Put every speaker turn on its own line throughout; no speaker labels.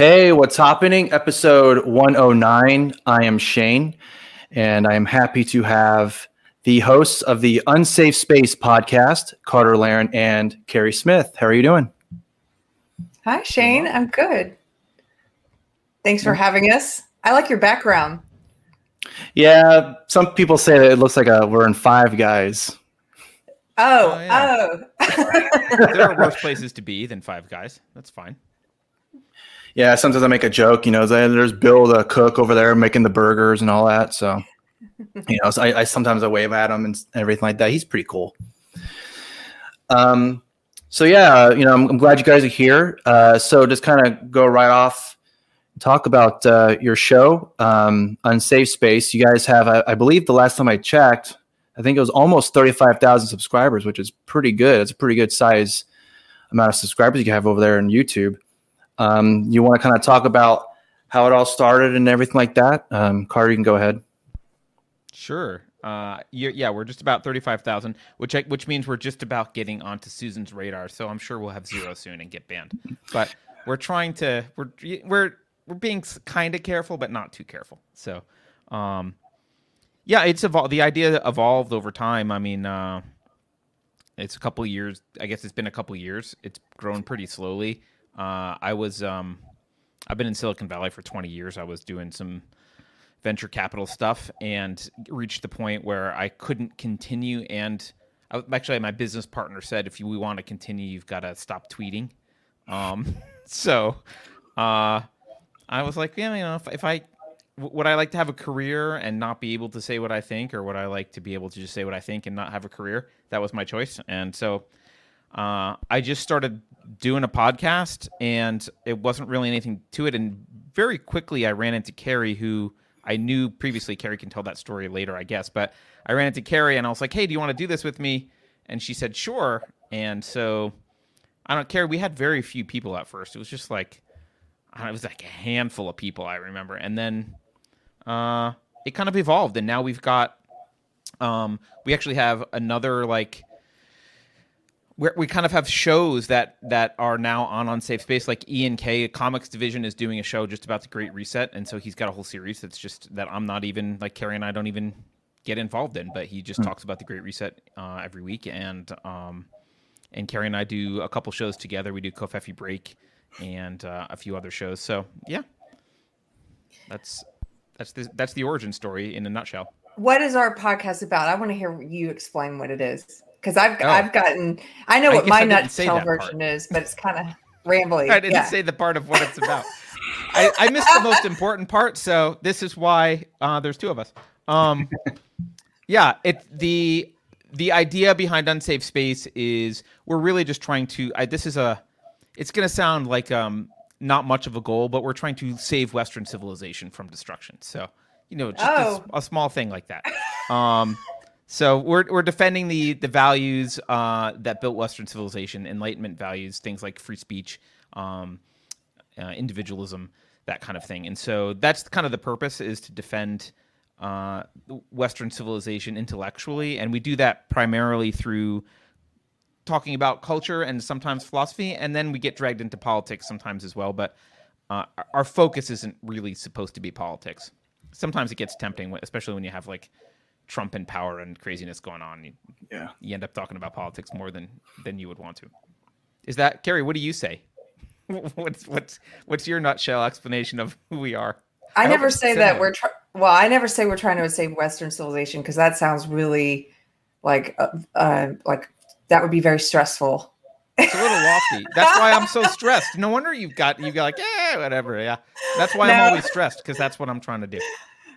Hey, what's happening? Episode 109. I am Shane, and I am happy to have the hosts of the Unsafe Space podcast, Carter Laren and Carrie Smith. How are you doing?
Hi, Shane. I'm good. Thanks for having us. I like your background.
Yeah, some people say that it looks like a, we're in Five Guys.
Oh, oh. yeah.
oh. there are worse places to be than Five Guys. That's fine.
Yeah, sometimes I make a joke. You know, there's Bill the cook over there making the burgers and all that. So, you know, so I, I sometimes I wave at him and everything like that. He's pretty cool. Um, so yeah, you know, I'm, I'm glad you guys are here. Uh, so just kind of go right off, talk about uh, your show, um, Unsafe Space. You guys have, I, I believe, the last time I checked, I think it was almost 35,000 subscribers, which is pretty good. It's a pretty good size amount of subscribers you have over there on YouTube. Um, you want to kind of talk about how it all started and everything like that? Um, Carter, you can go ahead.
Sure. Uh, yeah, we're just about thirty-five thousand, which which means we're just about getting onto Susan's radar. So I'm sure we'll have zero soon and get banned. But we're trying to we're we're we're being kind of careful, but not too careful. So, um, yeah, it's evolved. The idea evolved over time. I mean, uh, it's a couple years. I guess it's been a couple years. It's grown pretty slowly. Uh, I was um, I've been in Silicon Valley for 20 years. I was doing some venture capital stuff and reached the point where I couldn't continue. And I, actually, my business partner said, if you, we want to continue, you've got to stop tweeting. Um, so uh, I was like, yeah, you know, if, if I would I like to have a career and not be able to say what I think, or would I like to be able to just say what I think and not have a career? That was my choice. And so uh, I just started doing a podcast, and it wasn't really anything to it. And very quickly, I ran into Carrie, who I knew previously. Carrie can tell that story later, I guess. But I ran into Carrie, and I was like, "Hey, do you want to do this with me?" And she said, "Sure." And so I don't care. We had very few people at first. It was just like it was like a handful of people I remember, and then uh, it kind of evolved, and now we've got um, we actually have another like we we kind of have shows that that are now on Unsafe Space. Like Ian K, Comics Division, is doing a show just about the Great Reset, and so he's got a whole series that's just that I'm not even like Carrie and I don't even get involved in, but he just mm. talks about the Great Reset uh, every week, and um, and Carrie and I do a couple shows together. We do Covfefe Break and uh, a few other shows. So yeah, that's that's the that's the origin story in a nutshell.
What is our podcast about? I want to hear you explain what it is because I've oh. I've gotten I know what I my nutshell version part. is, but it's kind of rambling.
I didn't yeah. say the part of what it's about. I, I, missed the most important part, so this is why uh, there's two of us. Um, yeah, it the the idea behind unsafe space is we're really just trying to. I, this is a. It's going to sound like um, not much of a goal, but we're trying to save Western civilization from destruction. So you know, just oh. a, a, small thing like that. Um, so we're we're defending the the values uh, that built Western civilization, Enlightenment values, things like free speech, um, uh, individualism, that kind of thing. And so that's kind of the purpose is to defend uh, Western civilization intellectually, and we do that primarily through talking about culture and sometimes philosophy, and then we get dragged into politics sometimes as well. But uh, our focus isn't really supposed to be politics. Sometimes it gets tempting, especially when you have like Trump and power and craziness going on. You, yeah, you end up talking about politics more than than you would want to. Is that Carrie? What do you say? what's what's what's your nutshell explanation of who we are?
I, I never say that, we're trying. well. I never say we're trying to save Western civilization because that sounds really like uh, uh, like that would be very stressful.
It's a little lofty. That's why I'm so stressed. No wonder you've got you got like yeah whatever yeah. That's why no. I'm always stressed because that's what I'm trying to do.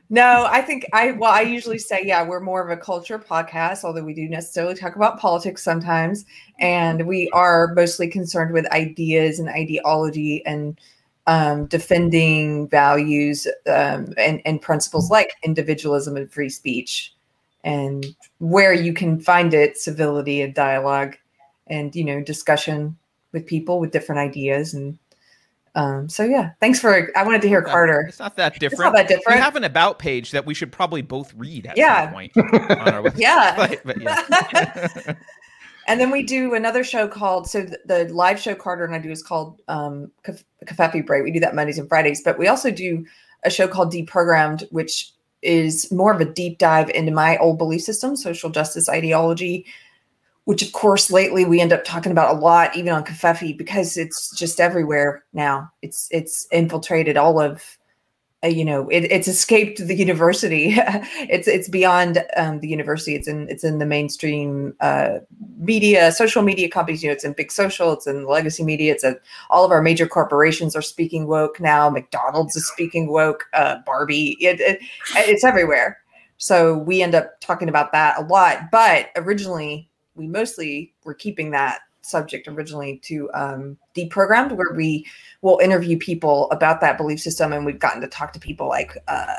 No, I think I well, I usually say, yeah, we're more of a culture podcast, although we do necessarily talk about politics sometimes. And we are mostly concerned with ideas and ideology and um, defending values um, and, and principles like individualism and free speech, and where you can find it, civility and dialogue, and you know, discussion with people with different ideas and um, so yeah, thanks for. I wanted to hear Carter.
It's not that different. It's
not that different.
We have an about page that we should probably both read at yeah. some point.
yeah. but yeah. And then we do another show called so the, the live show Carter and I do is called um Covfefe Break. We do that Mondays and Fridays, but we also do a show called Deprogrammed, which is more of a deep dive into my old belief system, social justice ideology, which of course lately we end up talking about a lot, even on Covfefe, because it's just everywhere now. It's it's infiltrated all of uh, you know it, it's escaped the university. It's it's beyond um, the university. It's in it's in the mainstream uh, media social media companies. You know it's in big social it's in legacy media it's at all of our major corporations are speaking woke now. Mcdonald's is speaking woke. Uh, barbie it, it, it's everywhere. So we end up talking about that a lot. But originally we mostly were keeping that subject originally to um, deprogrammed where we will interview people about that belief system and we've gotten to talk to people like uh,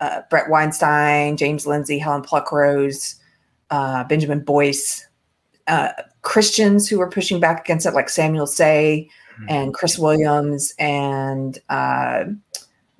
uh, bret weinstein james lindsay helen pluckrose uh, benjamin boyce uh, christians who were pushing back against it like samuel Sey mm-hmm. and chris williams and uh,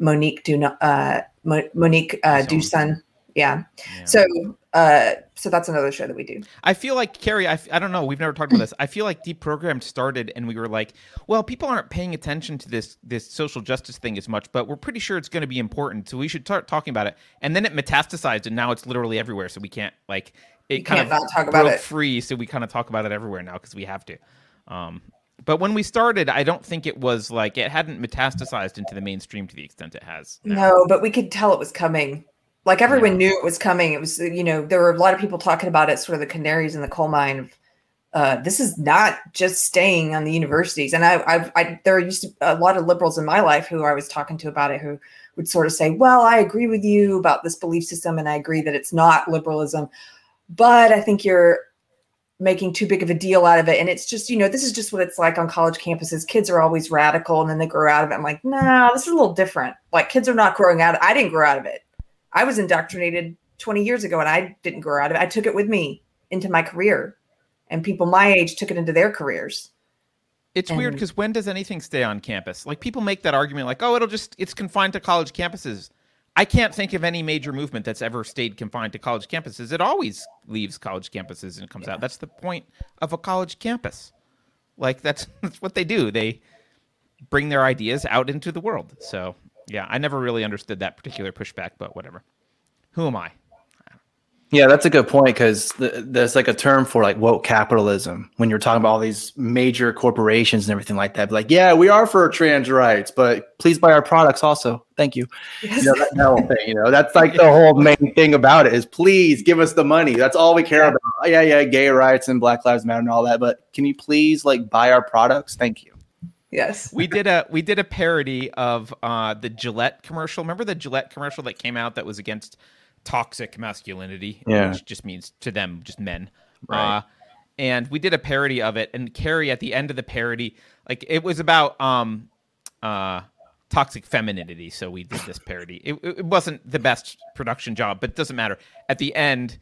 monique Duna, uh, monique uh, Duson. Yeah. yeah. So uh, so that's another show that we do.
I feel like Carrie. I, I don't know. We've never talked about this. I feel like deprogrammed started, and we were like, well, people aren't paying attention to this this social justice thing as much, but we're pretty sure it's going to be important, so we should start talking about it. And then it metastasized, and now it's literally everywhere. So we can't like it you kind of not talk about it free. So we kind of talk about it everywhere now because we have to. Um, but when we started, I don't think it was like it hadn't metastasized into the mainstream to the extent it has.
Now. No, but we could tell it was coming like everyone knew it was coming. It was, you know, there were a lot of people talking about it, sort of the canaries in the coal mine of uh, this is not just staying on the universities. And I, I've, I, there used to a lot of liberals in my life who I was talking to about it who would sort of say, well, I agree with you about this belief system. And I agree that it's not liberalism, but I think you're making too big of a deal out of it. And it's just, you know, this is just what it's like on college campuses. Kids are always radical and then they grow out of it. I'm like, no, nah, this is a little different. Like kids are not growing out. Of, I didn't grow out of it. I was indoctrinated 20 years ago and I didn't grow out of it. I took it with me into my career, and people my age took it into their careers.
It's and, weird because when does anything stay on campus? Like people make that argument, like, oh, it'll just, it's confined to college campuses. I can't think of any major movement that's ever stayed confined to college campuses. It always leaves college campuses and comes yeah. out. That's the point of a college campus. Like that's that's what they do. They bring their ideas out into the world. So yeah, I never really understood that particular pushback, but whatever. Who am I?
Yeah, that's a good point because th- there's like a term for like woke capitalism when you're talking about all these major corporations and everything like that. Like, yeah, we are for trans rights, but please buy our products also. Thank you. Yes. You know, that, that whole thing, you know, that's like the whole main thing about it is please give us the money. That's all we care about. Oh, yeah, yeah, gay rights and Black Lives Matter and all that. But can you please like buy our products? Thank you.
Yes.
We did a we did a parody of uh, the Gillette commercial. Remember the Gillette commercial that came out that was against toxic masculinity,
yeah.
which just means to them just men. Right. Uh, and we did a parody of it and Carrie at the end of the parody like it was about um uh toxic femininity so we did this parody it, it wasn't the best production job but it doesn't matter at the end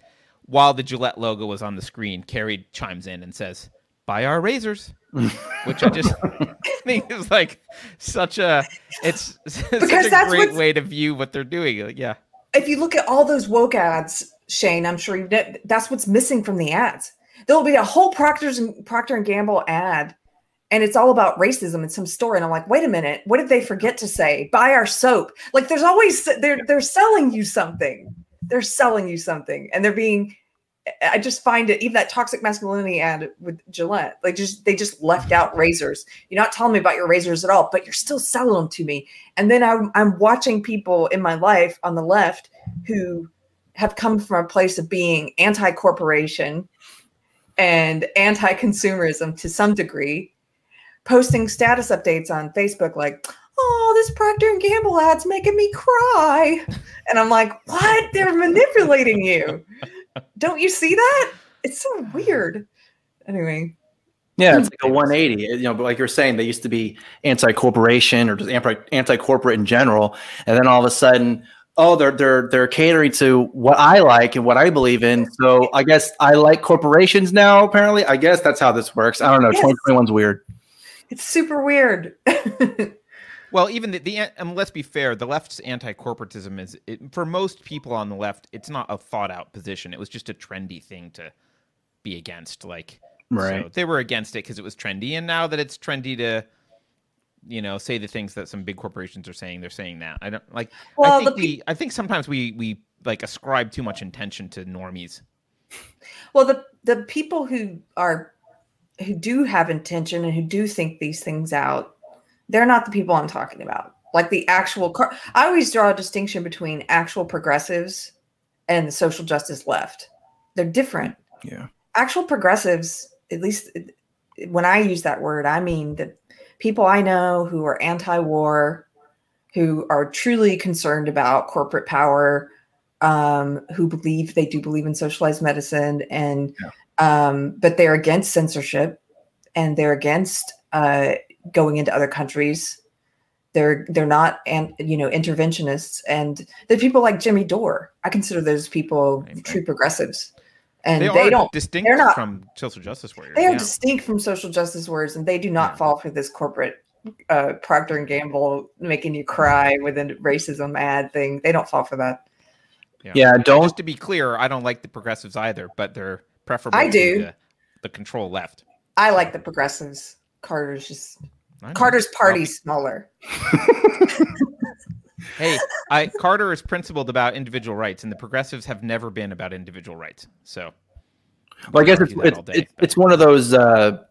while the gillette logo was on the screen carrie chimes in and says buy our razors which i just think is like such a it's, it's such a great way to view what they're doing. Like, yeah.
If you look at all those woke ads, Shane, I'm sure you that's what's missing from the ads. There'll be a whole Procter's and Procter and Gamble ad, and it's all about racism in some store. And I'm like, wait a minute, what did they forget to say? Buy our soap. Like, there's always they're they're selling you something. They're selling you something, and they're being I just find it even that toxic masculinity ad with Gillette, like just they just left out razors. You're not telling me about your razors at all, but you're still selling them to me. And then I'm I'm watching people in my life on the left who have come from a place of being anti-corporation and anti-consumerism to some degree, posting status updates on Facebook like, "Oh, this Procter and Gamble ad's making me cry," and I'm like, "What? They're manipulating you." Don't you see that? It's so weird. Anyway.
Yeah, it's like a 180. You know, but like you're saying, they used to be anti-corporation or just anti-corporate in general, and then all of a sudden, oh, they're they're they're catering to what I like and what I believe in. So I guess I like corporations now. Apparently, I guess that's how this works. I don't know. Yes. 2021's weird.
It's super weird.
Well, even the, the um, let's be fair, the left's anti-corporatism is it, for most people on the left, it's not a thought-out position. It was just a trendy thing to be against. Like
Right.
So they were against it because it was trendy, and now that it's trendy to, you know, say the things that some big corporations are saying, they're saying that. I don't like.
Well,
I think
the
we. I think sometimes we we like ascribe too much intention to normies.
Well, the the people who are who do have intention and who do think these things out, they're not the people I'm talking about. Like the actual car- I always draw a distinction between actual progressives and the social justice left. They're different.
Yeah.
Actual progressives, at least when I use that word, I mean the people I know who are anti-war, who are truly concerned about corporate power, um, who believe they do believe in socialized medicine, and um, but they're against censorship and they're against uh, going into other countries. They're they're not and you know interventionists, and the people like Jimmy Dore. I consider those people
Right.
true progressives, and
they,
they,
are
don't.
distinct
they're not-
from social justice warriors.
They are
yeah.
distinct from social justice warriors, and they do not
Yeah.
fall for this corporate uh, Procter and Gamble making you cry with a racism ad thing. They don't fall for that.
Yeah. Don't
Just to be clear, I don't like the progressives either, but they're preferable.
I
to
do.
The, the control left.
I like the progressives. Carter's just
I know.
Carter's
Well,
party's smaller.
hey, I Carter is principled about individual rights, and the progressives have never been about individual rights. So
Well, I guess it's it's,
day,
it's, it's one of those uh,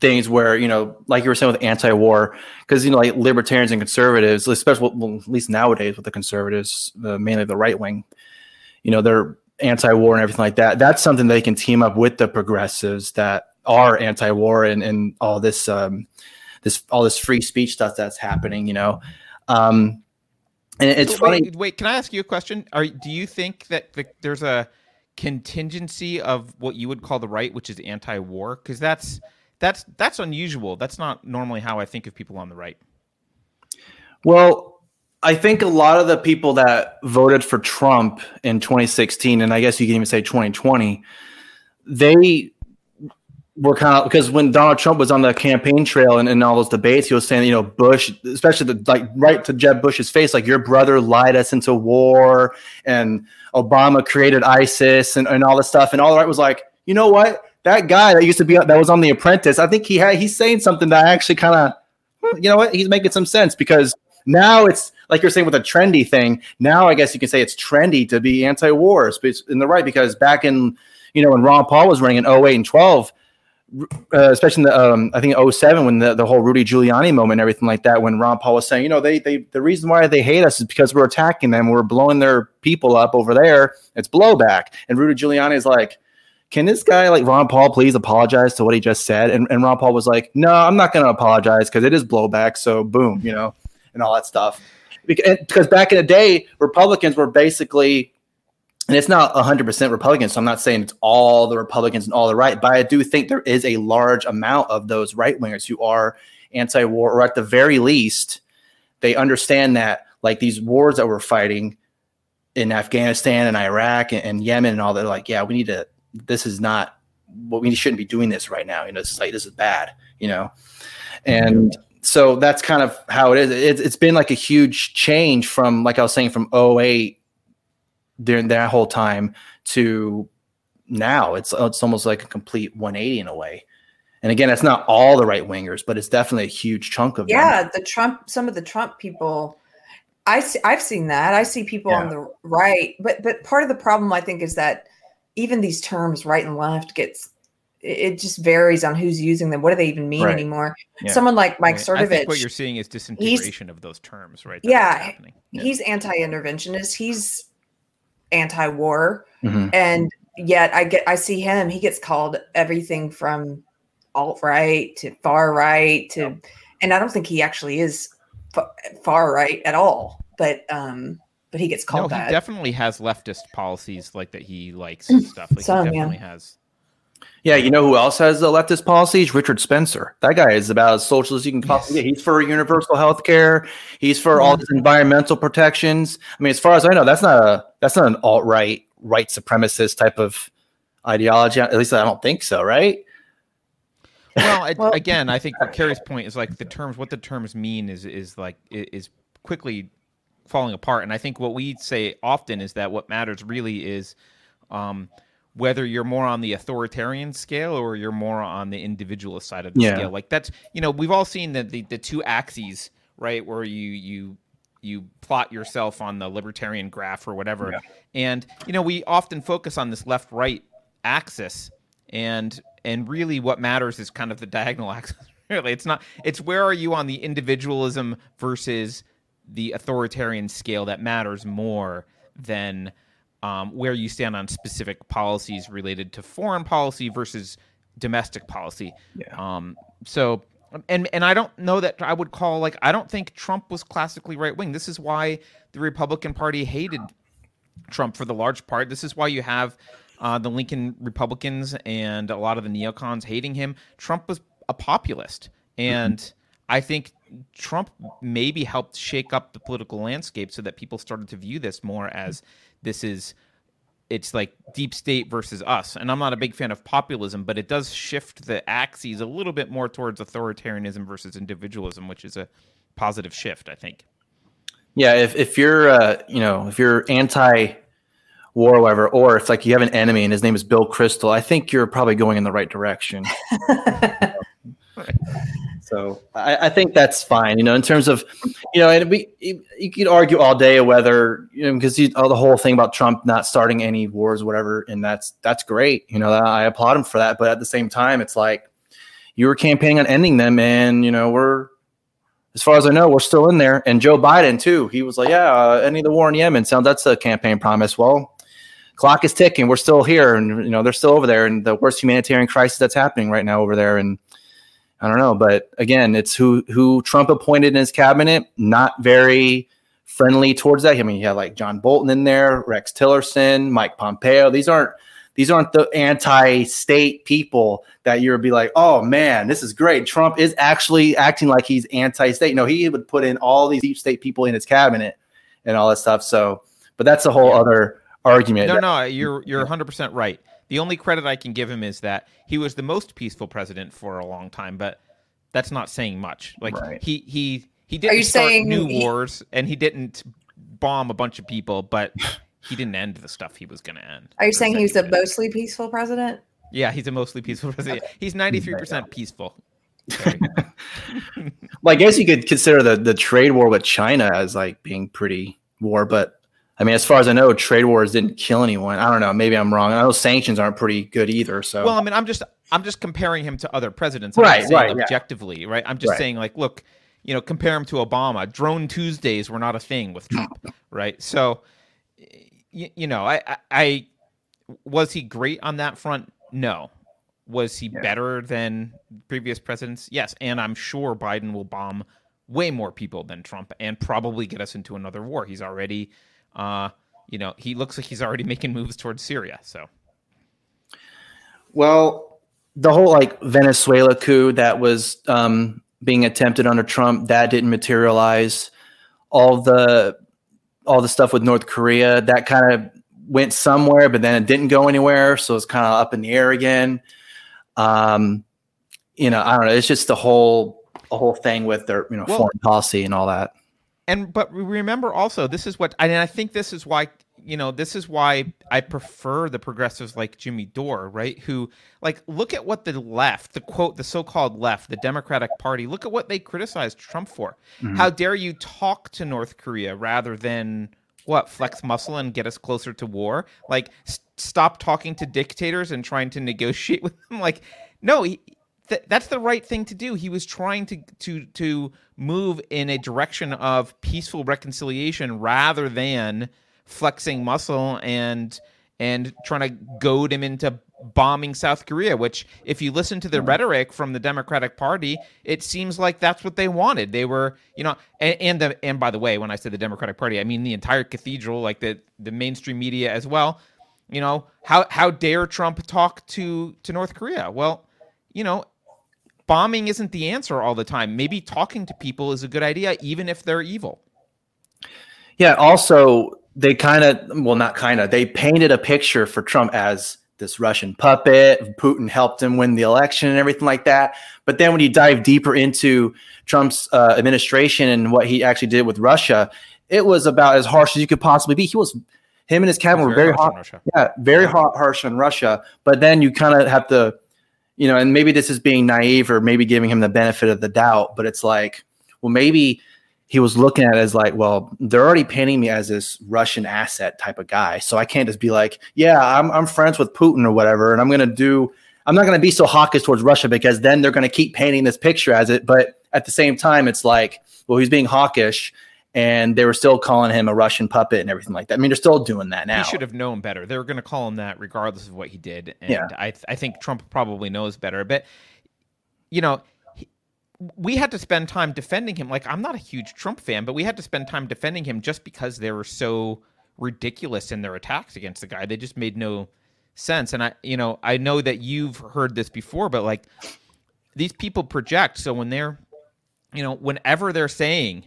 things where you know, like you were saying with anti-war, because you know, like libertarians and conservatives, especially well, at least nowadays with the conservatives, uh, mainly the right wing, you know, they're anti-war and everything like that. That's something they can team up with the progressives that are anti-war and and all this um, this all this free speech stuff that's happening. You know, um, and it's
So
funny.
Wait, wait, can I ask you a question? Are do you think that the, there's a contingency of what you would call the right, which is anti-war? Because that's that's that's unusual. That's not normally how I think of people on the right.
Well, I think a lot of the people that voted for Trump in 2016, and I guess you can even say 2020, they were kind of because when Donald Trump was on the campaign trail and in all those debates, he was saying, you know, Bush, especially the, like right to Jeb Bush's face, like your brother lied us into war, and Obama created ISIS and, and all this stuff, and all the right was like, you know what, that guy that used to be that was on The Apprentice, I think he had he's saying something that actually kind of, hmm, you know what, he's making some sense because now it's like you're saying with a trendy thing. Now I guess you can say it's trendy to be anti-war in the right because back in you know when Ron Paul was running in 08 and 12, uh, especially in the um, I think 07 when the, the whole Rudy Giuliani moment and everything like that, when Ron Paul was saying, you know, they they the reason why they hate us is because we're attacking them, we're blowing their people up over there. It's blowback, and Rudy Giuliani is like. Can this guy like Ron Paul please apologize to what he just said? And, and Ron Paul was like, No, I'm not going to apologize because it is blowback. So boom, you know, and all that stuff. Because back in the day, Republicans were basically and it's not 100% Republicans. So I'm not saying it's all the Republicans and all the right, but I do think there is a large amount of those right wingers who are anti war, or at the very least, they understand that like these wars that we're fighting in Afghanistan and Iraq and, and Yemen and all that, like, yeah, we need to, this is not what we shouldn't be doing this right now. You know, it's like, this is bad, you know? And so that's kind of how it is. It's, it's been like a huge change from, like I was saying, from 08 during that whole time to now it's it's almost like a complete 180 in a way and again it's not all the right wingers but it's definitely a huge chunk of them
Yeah, the Trump, some of the Trump people, I see, I've seen that. I see people on the right, but but part of the problem I think is that even these terms, right and left, gets it it just varies on who's using them. What do they even mean
Right.
anymore?
Yeah.
Someone like Mike
Right. I think what you're seeing is disintegration of those terms, right? That's
Yeah.
what's.
Yeah.
he's anti-interventionist. He's anti-war,
Mhm.
and yet I get I see him. He gets called everything from alt right to far right to, and I don't think he actually is fa- far right at all. But um, but he gets called
No,
called
he
that.
definitely has leftist policies like that he likes and stuff. Like
Some,
he
yeah.
definitely has.
Yeah you know who else has the leftist policies richard spencer. That guy is about as socialist as you can possibly
Yes.
get. He's for universal health care. He's for all these environmental protections. I mean as far as i know that's not a that's not an alt-right right supremacist type of ideology. At least i don't think so right?
Well, it,
Well-
again, I think what Carrie's point is like the terms. What the terms mean is is like is quickly falling apart. And I think what we say often is that what matters really is um, whether you're more on the authoritarian scale or you're more on the individualist side of the
Yeah.
scale. Like that's you know we've all seen the, the the two axes right where you you you plot yourself on the libertarian graph or whatever,
Yeah.
and you know we often focus on this left right axis and and really what matters is kind of the diagonal axis really it's not it's where are you on the individualism versus the authoritarian scale that matters more than um, where you stand on specific policies related to foreign policy versus domestic policy
Yeah.
um, so and and I don't know that I would call like I don't think Trump was classically right wing. This is why the Republican Party hated Trump for the large part. This is why you have uh, the Lincoln Republicans and a lot of the neocons hating him. Trump was a populist, and I think Trump maybe helped shake up the political landscape so that people started to view this more as this is it's like deep state versus us. And I'm not a big fan of populism, but it does shift the axes a little bit more towards authoritarianism versus individualism, which is a positive shift, I think.
Yeah, if if you're uh, you know if you're anti war or whatever, or if like you have an enemy and his name is Bill Kristol, I think you're probably going in the right direction. So I, I think that's fine. You know, in terms of, you know, and we you, could argue all day whether you know because oh, the whole thing about Trump not starting any wars, whatever, and that's that's great. You know, I applaud him for that. But at the same time, it's like you were campaigning on ending them, and you know we're as far as I know, we're still in there. And Joe Biden too. He was like, yeah, uh, ending the war in Yemen sounds that's a campaign promise. Well. Clock is ticking. We're still here, and you know they're still over there, and the worst humanitarian crisis that's happening right now over there. And I don't know, but again, it's who who Trump appointed in his cabinet, not very friendly towards that. I mean, you have like John Bolton in there, Rex Tillerson, Mike Pompeo. These aren't these aren't the anti-state people that you'd be like, oh man, this is great. Trump is actually acting like he's anti-state. No, he would put in all these deep state people in his cabinet and all that stuff. So, but that's a whole other argument.
No, no, you're you're 100 percent right. The only credit I can give him is that he was the most peaceful president for a long time, but that's not saying much. Like
Right.
he he he didn't
you
start new
he-
wars and he didn't bomb a bunch of people, but he didn't end the stuff he was going to end.
Are you saying he was
he
a mostly peaceful president?
Yeah, he's a mostly peaceful president. He's 93 percent peaceful.
Well, I guess you could consider the the trade war with China as like being pretty war, but I mean, as far as I know, trade wars didn't kill anyone. I don't know. Maybe I'm wrong. I know sanctions aren't pretty good either. So
Well, I mean, I'm just I'm just comparing him to other presidents. I'm
Right, right, yeah.
objectively, right? I'm just
Right.
saying like, look, you know, compare him to Obama. Drone Tuesdays were not a thing with Trump, right? So, y- you know, I, I, I was he great on that front? No. Was he
Yeah.
better than previous presidents? Yes, and I'm sure Biden will bomb way more people than Trump and probably get us into another war. He's already, uh, you know, he looks like he's already making moves towards Syria. So.
Well, the whole like Venezuela coup that was um, being attempted under Trump that didn't materialize. All the all the stuff with North Korea that kind of went somewhere, but then it didn't go anywhere, so it's kind of up in the air again. Um, you know, I don't know. It's just the whole the whole thing with their you know
Well-
foreign policy and all that.
And but remember also this is what and I think this is why you know this is why I prefer the progressives like Jimmy Dore, right? Who like look at what the left, the quote, the so-called left, the Democratic Party, look at what they criticized Trump for. Mm-hmm. How dare you talk to North Korea rather than what flex muscle and get us closer to war? Like s- stop talking to dictators and trying to negotiate with them. Like no, he, th- that's the right thing to do. He was trying to to to move in a direction of peaceful reconciliation rather than flexing muscle and and trying to goad him into bombing South Korea, which if you listen to the mm. rhetoric from the Democratic Party, it seems like that's what they wanted. They were, you know, and, and the and by the way, when I say the Democratic Party, I mean the entire cathedral, like the the mainstream media as well. You know, how how dare Trump talk to to North Korea? Well, you know, bombing isn't the answer all the time. Maybe talking to people is a good idea, even if they're evil.
Yeah. Also, they kind of, well, not kind of, they painted a picture for Trump as this Russian puppet. Putin helped him win the election and everything like that. But then when you dive deeper into Trump's uh, administration and what he actually did with Russia, it was about as harsh as you could possibly be. He was him and his cabinet were very, hot. Yeah, very yeah. hot, harsh on Russia. But then you kind of have to, you know, and maybe this is being naive or maybe giving him the benefit of the doubt. But it's like, well, maybe he was looking at it as like, well, they're already painting me as this Russian asset type of guy, so I can't just be like, yeah, I'm I'm friends with Putin or whatever, and I'm gonna do. I'm not going to be so hawkish towards Russia because then they're going to keep painting this picture as it. But at the same time, it's like, well, he's being hawkish and they were still calling him a Russian puppet and everything like that. I mean, they're still doing that now.
He should have known better. They were going to call him that regardless of what he did. And yeah. I, th- I think Trump probably knows better. But, you know, he, we had to spend time defending him. Like, I'm not a huge Trump fan, but we had to spend time defending him just because they were so ridiculous in their attacks against the guy. They just made no sense. And I, you know, I know that you've heard this before, but like, these people project. So when they're, you know, whenever they're saying,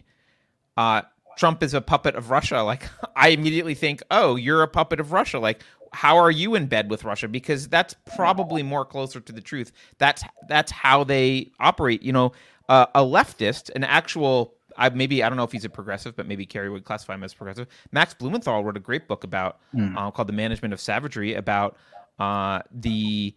uh, Trump is a puppet of Russia, like I immediately think, oh, you're a puppet of Russia. Like, how are you in bed with Russia? Because that's probably more closer to the truth. That's that's how they operate. You know, uh, a leftist, an actual. I, maybe I don't know if he's a progressive, but maybe Kerry would classify him as progressive. Max Blumenthal wrote a great book about mm. uh, called "The Management of Savagery" about uh, the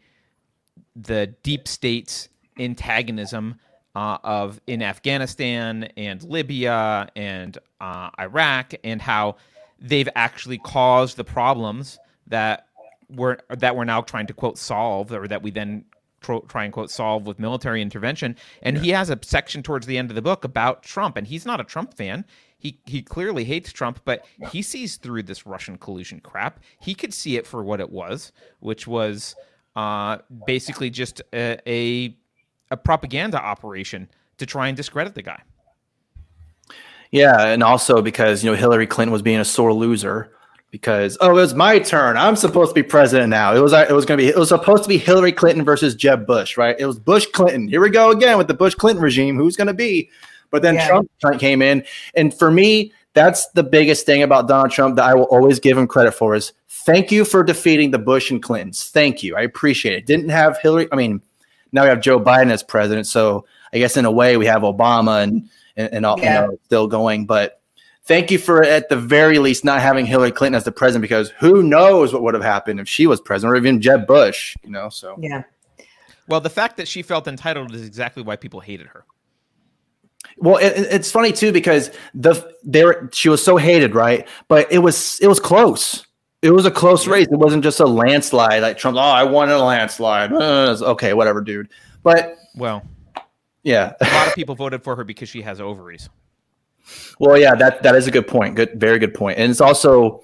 the deep state's antagonism uh, of in Afghanistan and Libya and uh, Iraq, and how they've actually caused the problems that we're that we're now trying to quote solve, or that we then try and quote solve with military intervention. And yeah. he has a section towards the end of the book about Trump, and he's not a Trump fan. He he clearly hates Trump, but he sees through this Russian collusion crap. He could see it for what it was, which was uh, basically just a, a a propaganda operation to try and discredit the guy.
Yeah, and also because you know Hillary Clinton was being a sore loser because oh it was my turn. I'm supposed to be president now. It was it was going to be it was supposed to be Hillary Clinton versus Jeb Bush right? It was Bush Clinton. Here we go again with the Bush Clinton regime. Who's going to be? But then yeah. Trump came in. And for me that's the biggest thing about Donald Trump that I will always give him credit for is thank you for defeating the Bush and Clintons. Thank you. I appreciate it. Didn't have Hillary I mean now we have Joe Biden as president. So I guess in a way we have Obama and and, and all yeah. you know, still going. But thank you for at the very least not having Hillary Clinton as the president because who knows what would have happened if she was president or even Jeb Bush. You know, so
yeah.
Well, the fact that she felt entitled is exactly why people hated her.
Well, it, it's funny too because the there she was so hated, right? But it was it was close. It was a close race. It wasn't just a landslide like Trump. Oh, I won a landslide. Uh, okay, whatever, dude. But
well,
yeah,
a lot of people voted for her because she has ovaries.
Well, yeah, that that is a good point. Good, very good point. And it's also,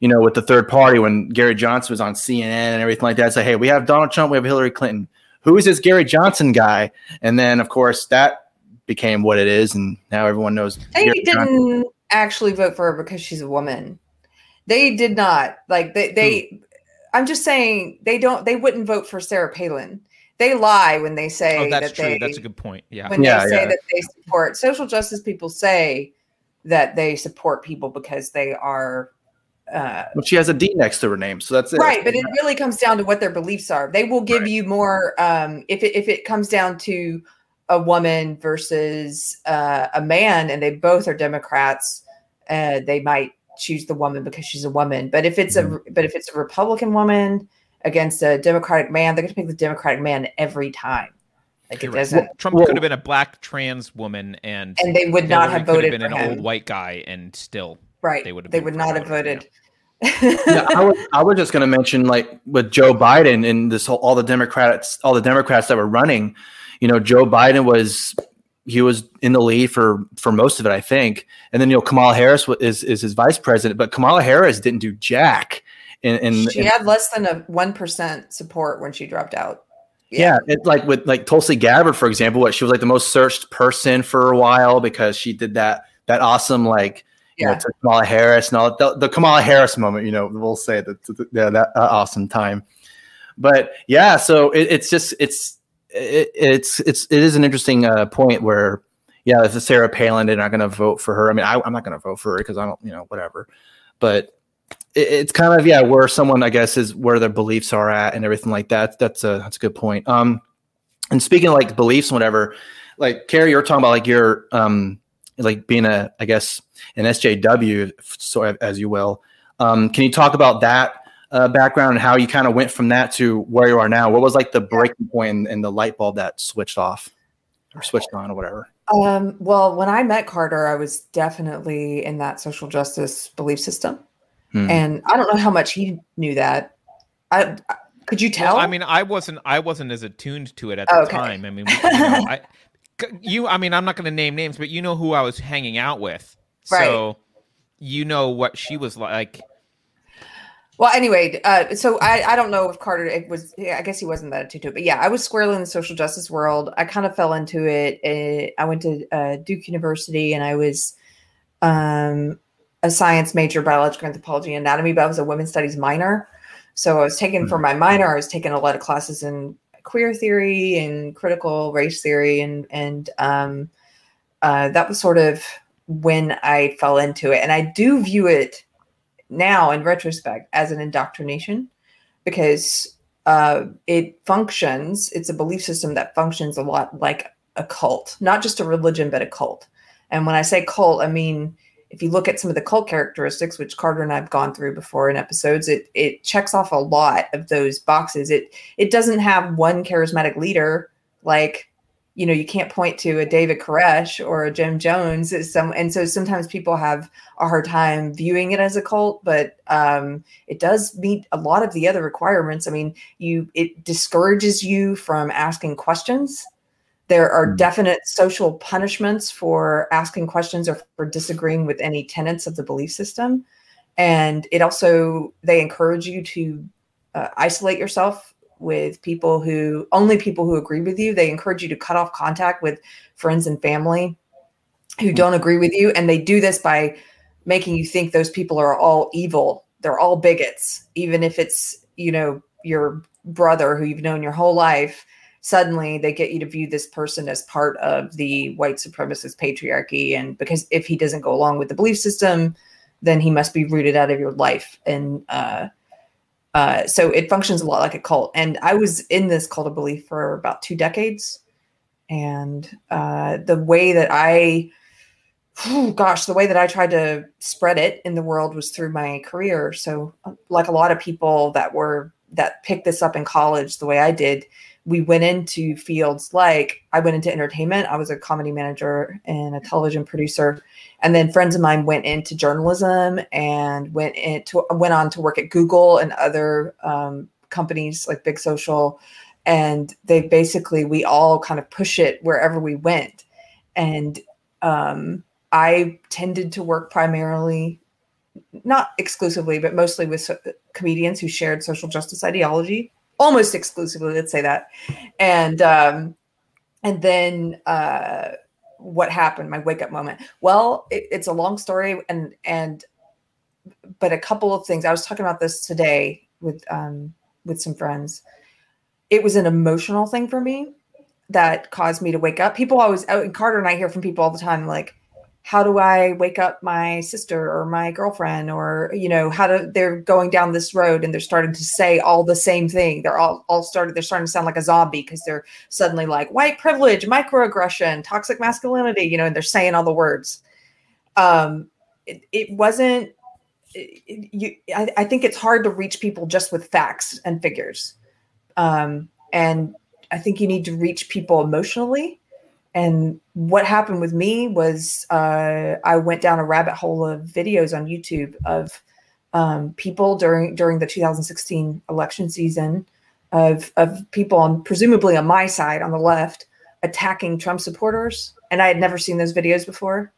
you know, with the third party when Gary Johnson was on CNN and everything like that. Say, hey, we have Donald Trump, we have Hillary Clinton. Who is this Gary Johnson guy? And then, of course, that became what it is, and now everyone knows.
They Gary didn't Johnson. actually vote for her because she's a woman. They did not like they they. Hmm. I'm just saying they don't. They wouldn't vote for Sarah Palin. They lie when they say
oh, that's
that
true.
They,
that's a good point. Yeah.
When
yeah,
they say
yeah.
that they support social justice, people say that they support people because they are. Uh,
well, she has a D next to her name, so that's it.
Right, but it really comes down to what their beliefs are. They will give right. you more um, if it if it comes down to a woman versus uh, a man, and they both are Democrats. Uh, they might choose the woman because she's a woman. But if it's mm-hmm. a but if it's a Republican woman against a Democratic man, they're going to pick the Democratic man every time. Like it doesn't. Well,
Trump well, could have been a black trans woman, and
and they would not have voted.
Have been
an
him. old white guy, and still,
right? They would have. They would not have voted.
yeah, I was, I was just going to mention like with Joe Biden and this whole all the Democrats, all the Democrats that were running. You know, Joe Biden was he was in the lead for for most of it, I think. And then you know Kamala Harris is is his vice president, but Kamala Harris didn't do jack. And, and
she had less than a one percent support when she dropped out.
Yeah, yeah it's like with like Tulsi Gabbard, for example, what she was like the most searched person for a while because she did that that awesome like you yeah. know to Kamala Harris and all the, the Kamala Harris moment. You know, we'll say that yeah, that uh, awesome time. But yeah, so it, it's just it's it, it's it's it is an interesting uh, point where yeah, if Sarah Palin, they're not going to vote for her. I mean, I, am not going to vote for her because I don't, you know, whatever. But it, it's kind of yeah, where someone I guess is where their beliefs are at and everything like that. That's a that's a good point. Um, and speaking of like beliefs and whatever, like Kerry, you're talking about like your um like being a I guess an SJW, so as you will. Um, can you talk about that uh, background and how you kind of went from that to where you are now? What was like the breaking point and, and the light bulb that switched off or switched on or whatever?
Um, well, when I met Carter, I was definitely in that social justice belief system, hmm. and I don't know how much he knew that. I, I could you tell?
Well, I mean, I wasn't. I wasn't as attuned to it at the okay. time. I mean, you, know, I, you. I mean, I'm not going to name names, but you know who I was hanging out with, right. so you know what she was like.
Well, anyway, uh, so I, I don't know if Carter it was. I guess he wasn't that attuned to it, but yeah, I was squarely in the social justice world. I kind of fell into it. it I went to uh, Duke University, and I was um, a science major, biological anthropology, anatomy, but I was a women's studies minor. So I was taking for my minor. I was taking a lot of classes in queer theory and critical race theory, and and um, uh, that was sort of when I fell into it. And I do view it now in retrospect as an indoctrination because uh, it functions, it's a belief system that functions a lot like a cult, not just a religion, but a cult. And when I say cult, I mean, if you look at some of the cult characteristics, which Carter and I've gone through before in episodes, it it checks off a lot of those boxes. It it doesn't have one charismatic leader like you know, you can't point to a David Koresh or a Jim Jones. Some, and so sometimes people have a hard time viewing it as a cult, but um, it does meet a lot of the other requirements. I mean, you it discourages you from asking questions. There are hmm. definite social punishments for asking questions or for disagreeing with any tenets of the belief system, and it also they encourage you to uh, isolate yourself with people who only people who agree with you. They encourage you to cut off contact with friends and family who don't agree with you. And they do this by making you think those people are all evil. They're all bigots, even if it's, you know, your brother who you've known your whole life. Suddenly they get you to view this person as part of the white supremacist patriarchy. And because if he doesn't go along with the belief system, then he must be rooted out of your life. And uh, uh, so it functions a lot like a cult. And I was in this cult of belief for about two decades. And uh, the way that I, oh gosh, the way that I tried to spread it in the world was through my career. So, uh, like a lot of people that were that picked this up in college, the way I did, we went into fields like I went into entertainment. I was a comedy manager and a television producer, and then friends of mine went into journalism and went into went on to work at Google and other um, companies like Big Social, and they basically we all kind of push it wherever we went, and um, I tended to work primarily. Not exclusively, but mostly with so- comedians who shared social justice ideology almost exclusively let's say that. And um and then uh what happened my wake up moment? Well it, it's a long story and and but a couple of things. I was talking about this today with um with some friends. It was an emotional thing for me that caused me to wake up. People always and carter and i hear from people all the time like how do I wake up my sister or my girlfriend or you know how do they're going down this road and they're starting to say all the same thing. They're all all started they're starting to sound like a zombie because they're suddenly like white privilege microaggression toxic masculinity you know and they're saying all the words. Um it, it wasn't it, you I, I think it's hard to reach people just with facts and figures. Um and I think you need to reach people emotionally and what happened with me was uh, I went down a rabbit hole of videos on YouTube of um, people during during the 2016 election season of of people on presumably on my side on the left attacking Trump supporters, and I had never seen those videos before,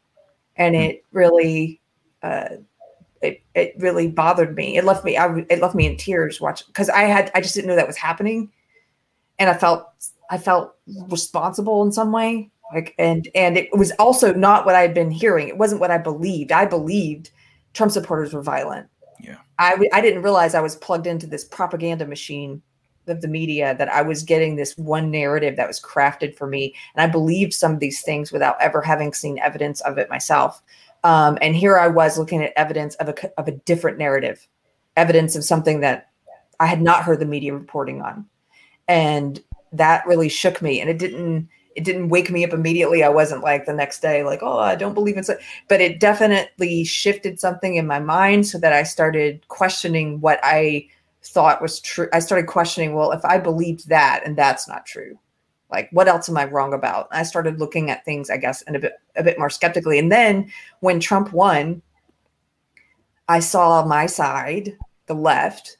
and hmm. it really. Uh, it, it really bothered me. It left me I, it left me in tears watching because I had I just didn't know that was happening, and I felt I felt responsible in some way. Like and and it was also not what I had been hearing. It wasn't what I believed. I believed Trump supporters were violent.
Yeah.
I I didn't realize I was plugged into this propaganda machine of the media that I was getting this one narrative that was crafted for me, and I believed some of these things without ever having seen evidence of it myself. Um, and here I was looking at evidence of a of a different narrative, evidence of something that I had not heard the media reporting on, and that really shook me. And it didn't it didn't wake me up immediately. I wasn't like the next day, like, oh, I don't believe in so but it definitely shifted something in my mind so that I started questioning what I thought was true. I started questioning, well, if I believed that and that's not true, like what else am I wrong about? I started looking at things, I guess, in a bit a bit more skeptically. And then when Trump won, I saw my side, the left,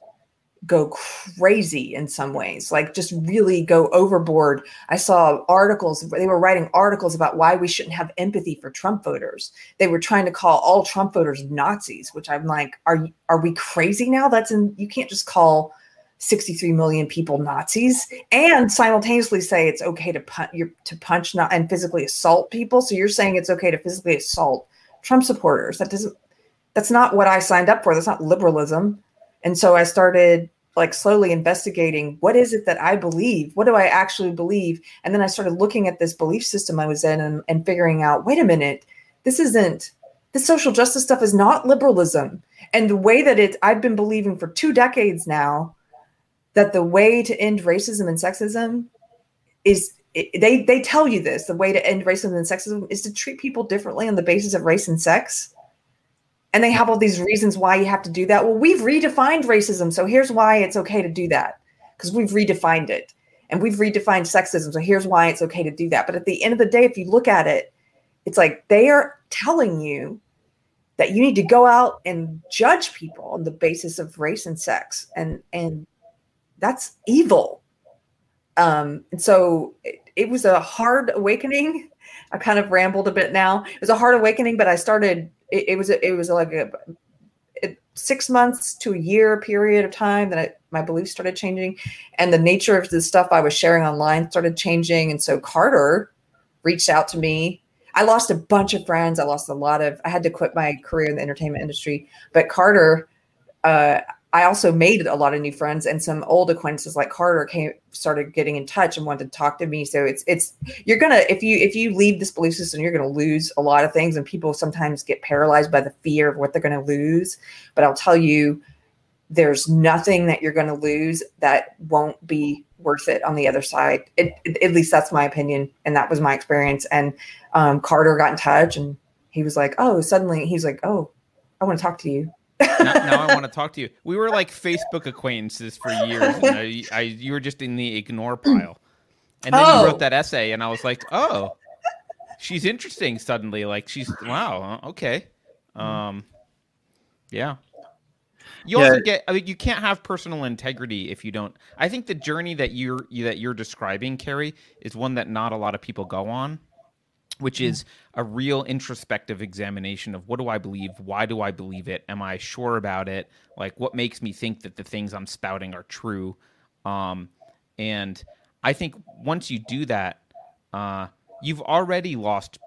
go crazy in some ways, like just really go overboard. I saw articles, they were writing articles about why we shouldn't have empathy for Trump voters. They were trying to call all Trump voters Nazis, which I'm like, are are we crazy now? That's in you can't just call 63 million people Nazis and simultaneously say it's okay to punch to punch not and physically assault people. So you're saying it's okay to physically assault Trump supporters. That doesn't that's not what I signed up for. That's not liberalism. And so I started like slowly investigating what is it that I believe? What do I actually believe? And then I started looking at this belief system I was in and, and figuring out, wait a minute, this isn't this social justice stuff is not liberalism. And the way that it I've been believing for two decades now that the way to end racism and sexism is they they tell you this the way to end racism and sexism is to treat people differently on the basis of race and sex and they have all these reasons why you have to do that. Well, we've redefined racism. So here's why it's okay to do that because we've redefined it. And we've redefined sexism. So here's why it's okay to do that. But at the end of the day, if you look at it, it's like they are telling you that you need to go out and judge people on the basis of race and sex. And and that's evil. Um, and so it, it was a hard awakening. I kind of rambled a bit now. It was a hard awakening, but I started it, it was it was like a, a, six months to a year period of time that I, my beliefs started changing, and the nature of the stuff I was sharing online started changing. And so Carter reached out to me. I lost a bunch of friends. I lost a lot of. I had to quit my career in the entertainment industry, but Carter. Uh, I also made a lot of new friends and some old acquaintances like Carter came started getting in touch and wanted to talk to me. So it's it's you're gonna if you if you leave this belief system, you're gonna lose a lot of things. And people sometimes get paralyzed by the fear of what they're gonna lose. But I'll tell you, there's nothing that you're gonna lose that won't be worth it on the other side. It, it, at least that's my opinion, and that was my experience. And um, Carter got in touch, and he was like, "Oh, suddenly he's like, oh, I want to talk to you."
Now, now, I want to talk to you. We were like Facebook acquaintances for years. And I, I, you were just in the ignore pile, and then oh. you wrote that essay, and I was like, oh, she's interesting. Suddenly, like she's wow, okay, um, yeah. You yeah. also get. I mean, you can't have personal integrity if you don't. I think the journey that you're that you're describing, Carrie, is one that not a lot of people go on which is a real introspective examination of what do I believe? Why do I believe it? Am I sure about it? Like, what makes me think that the things I'm spouting are true? Um, and I think once you do that, uh, you've already lost.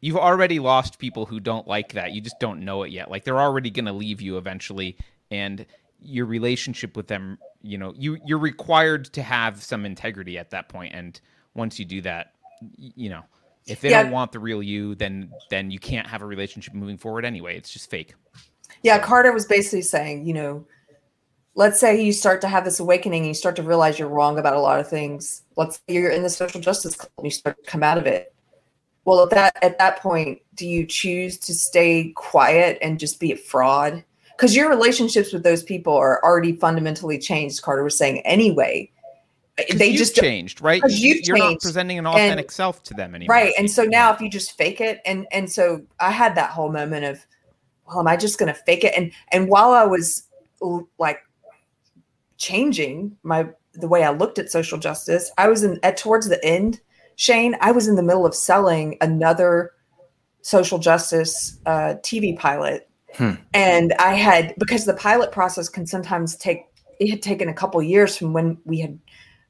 You've already lost people who don't like that. You just don't know it yet. Like they're already going to leave you eventually, and your relationship with them, you know, you you're required to have some integrity at that point. And once you do that, you know, if they yeah. don't want the real you, then then you can't have a relationship moving forward anyway. It's just fake.
Yeah, Carter was basically saying, you know, let's say you start to have this awakening and you start to realize you're wrong about a lot of things. Let's say you're in the social justice club and you start to come out of it. Well, at that at that point, do you choose to stay quiet and just be a fraud? Because your relationships with those people are already fundamentally changed, Carter was saying anyway
they just changed, right? You, are not presenting an authentic and, self to them anymore.
Right. And so now if you just fake it and and so I had that whole moment of well, am I just going to fake it and and while I was like changing my the way I looked at social justice, I was in at towards the end, Shane, I was in the middle of selling another social justice uh, TV pilot. Hmm. And I had because the pilot process can sometimes take it had taken a couple years from when we had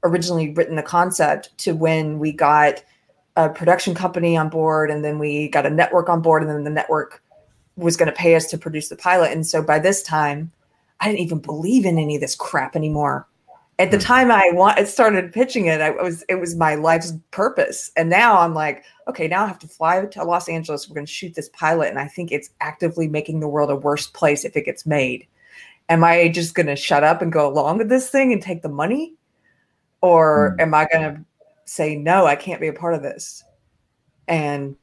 originally written the concept to when we got a production company on board and then we got a network on board and then the network was going to pay us to produce the pilot. And so by this time i didn't even believe in any of this crap anymore. At the hmm. time i want started pitching it i was it was my life's purpose. And now i'm like okay now i have to fly to los angeles. We're going to shoot this pilot and i think it's actively making the world a worse place if it gets made. Am i just going to shut up and go along with this thing and take the money or mm. am I going to say no, I can't be a part of this. And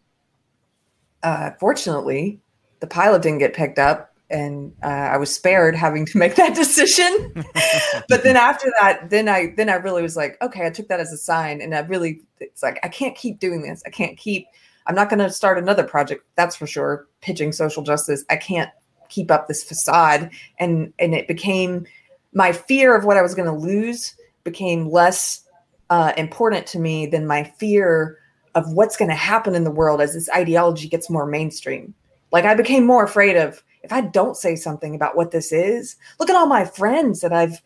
uh, fortunately, the pilot didn't get picked up, and uh, I was spared having to make that decision. but then after that, then I then I really was like, okay, I took that as a sign, and I really it's like I can't keep doing this. I can't keep. I'm not going to start another project. That's for sure. Pitching social justice. I can't keep up this facade, and and it became my fear of what I was going to lose became less uh, important to me than my fear of what's going to happen in the world as this ideology gets more mainstream. Like I became more afraid of if I don't say something about what this is, look at all my friends that I've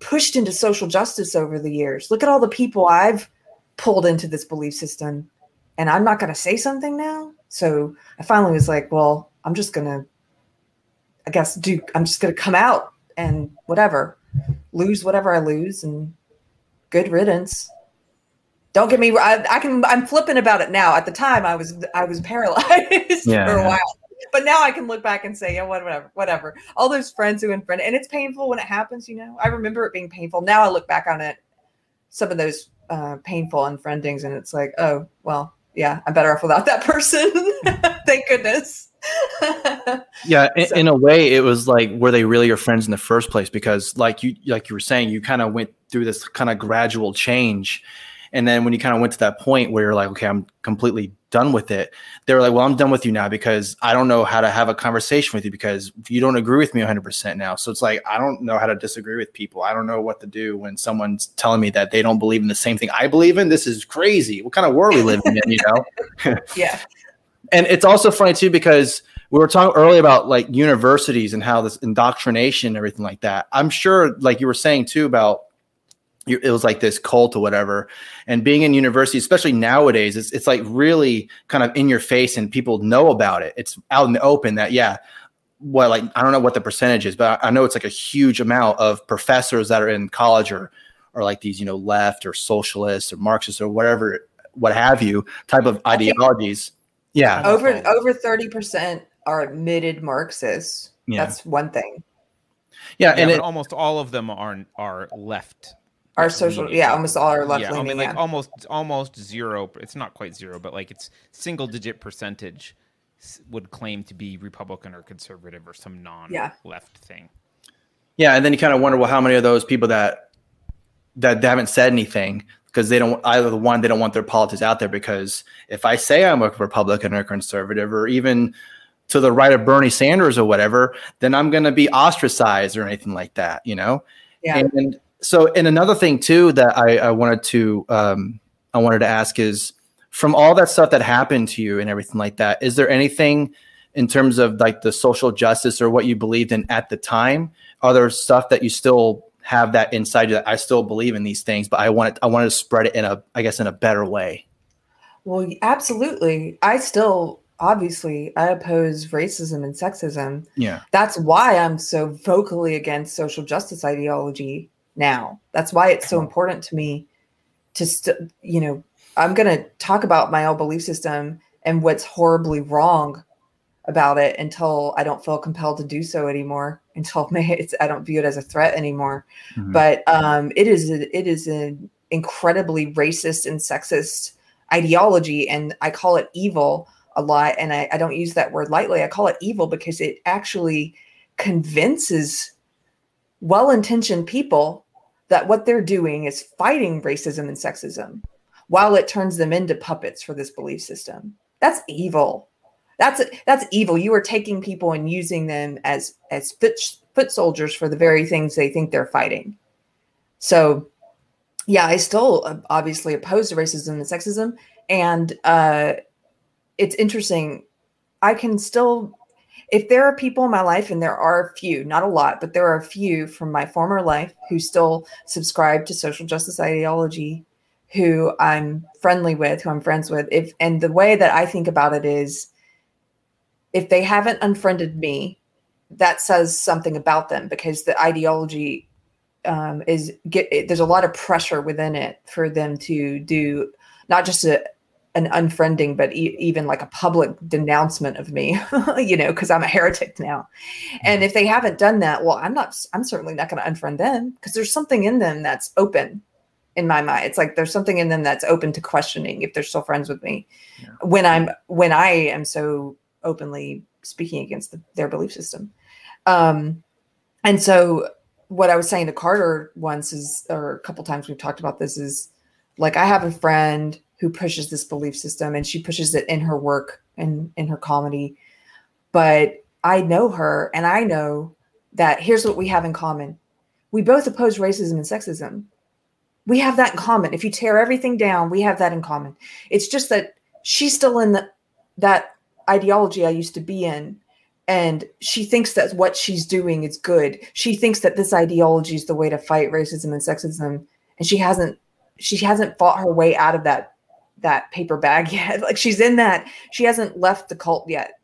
pushed into social justice over the years. Look at all the people I've pulled into this belief system. And I'm not going to say something now. So I finally was like, well, I'm just going to, I guess, do, I'm just going to come out and whatever, lose whatever I lose and good riddance. Don't get me. I, I can. I'm flipping about it now. At the time, I was I was paralyzed yeah, for a while, but now I can look back and say, yeah, whatever, whatever. All those friends who unfriended, and it's painful when it happens. You know, I remember it being painful. Now I look back on it, some of those uh, painful unfriendings, and it's like, oh well, yeah, I'm better off without that person. Thank goodness.
yeah, in, so. in, a way, it was like, were they really your friends in the first place? Because, like you, like you were saying, you kind of went through this kind of gradual change, and then when you kind of went to that point where you're like, okay, I'm completely done with it, they were like, well, I'm done with you now because I don't know how to have a conversation with you because you don't agree with me 100% now. So it's like, I don't know how to disagree with people. I don't know what to do when someone's telling me that they don't believe in the same thing I believe in. This is crazy. What kind of world we live in, you
know? yeah.
And it's also funny too because we were talking earlier about like universities and how this indoctrination and everything like that. I'm sure, like you were saying too, about it was like this cult or whatever. And being in university, especially nowadays, it's, it's like really kind of in your face and people know about it. It's out in the open that, yeah, what like, I don't know what the percentage is, but I know it's like a huge amount of professors that are in college or, or like these, you know, left or socialists or Marxists or whatever, what have you type of ideologies. Yeah.
Over, over 30% are admitted Marxists. Yeah. That's one thing.
Yeah, yeah and it, almost all of them are are left
our social yeah almost all are left
yeah
leaning,
i mean like yeah. almost almost zero it's not quite zero but like it's single digit percentage would claim to be republican or conservative or some non yeah. left thing
yeah and then you kind of wonder well how many of those people that that haven't said anything because they don't either the one they don't want their politics out there because if i say i'm a republican or a conservative or even to the right of bernie sanders or whatever then i'm going to be ostracized or anything like that you know
yeah.
and so, and another thing too that I, I wanted to um, I wanted to ask is from all that stuff that happened to you and everything like that, is there anything in terms of like the social justice or what you believed in at the time? Are there stuff that you still have that inside you that I still believe in these things, but I wanted I wanted to spread it in a I guess in a better way?
Well, absolutely. I still obviously I oppose racism and sexism.
Yeah.
That's why I'm so vocally against social justice ideology now. That's why it's so important to me to, st- you know, I'm going to talk about my old belief system and what's horribly wrong about it until I don't feel compelled to do so anymore. Until it's, I don't view it as a threat anymore. Mm-hmm. But um, it is a, it is an incredibly racist and sexist ideology, and I call it evil a lot. And I, I don't use that word lightly. I call it evil because it actually convinces well-intentioned people that what they're doing is fighting racism and sexism while it turns them into puppets for this belief system. That's evil. That's that's evil. You are taking people and using them as as foot, foot soldiers for the very things they think they're fighting. So, yeah, I still uh, obviously oppose racism and sexism, and uh, it's interesting. I can still if there are people in my life, and there are a few, not a lot, but there are a few from my former life who still subscribe to social justice ideology, who I'm friendly with, who I'm friends with. If and the way that I think about it is if they haven't unfriended me, that says something about them because the ideology um, is get there's a lot of pressure within it for them to do not just a an unfriending, but e- even like a public denouncement of me, you know, because I'm a heretic now. And if they haven't done that, well, I'm not, I'm certainly not going to unfriend them because there's something in them that's open in my mind. It's like there's something in them that's open to questioning if they're still friends with me. Yeah. When I'm when I am so openly speaking against the, their belief system. Um, and so what I was saying to Carter once is, or a couple times we've talked about this is like I have a friend who pushes this belief system and she pushes it in her work and in her comedy. But I know her and I know that here's what we have in common. We both oppose racism and sexism. We have that in common. If you tear everything down, we have that in common. It's just that she's still in the, that ideology I used to be in. And she thinks that what she's doing is good. She thinks that this ideology is the way to fight racism and sexism. And she hasn't she hasn't fought her way out of that that paper bag yet. Like she's in that, she hasn't left the cult yet.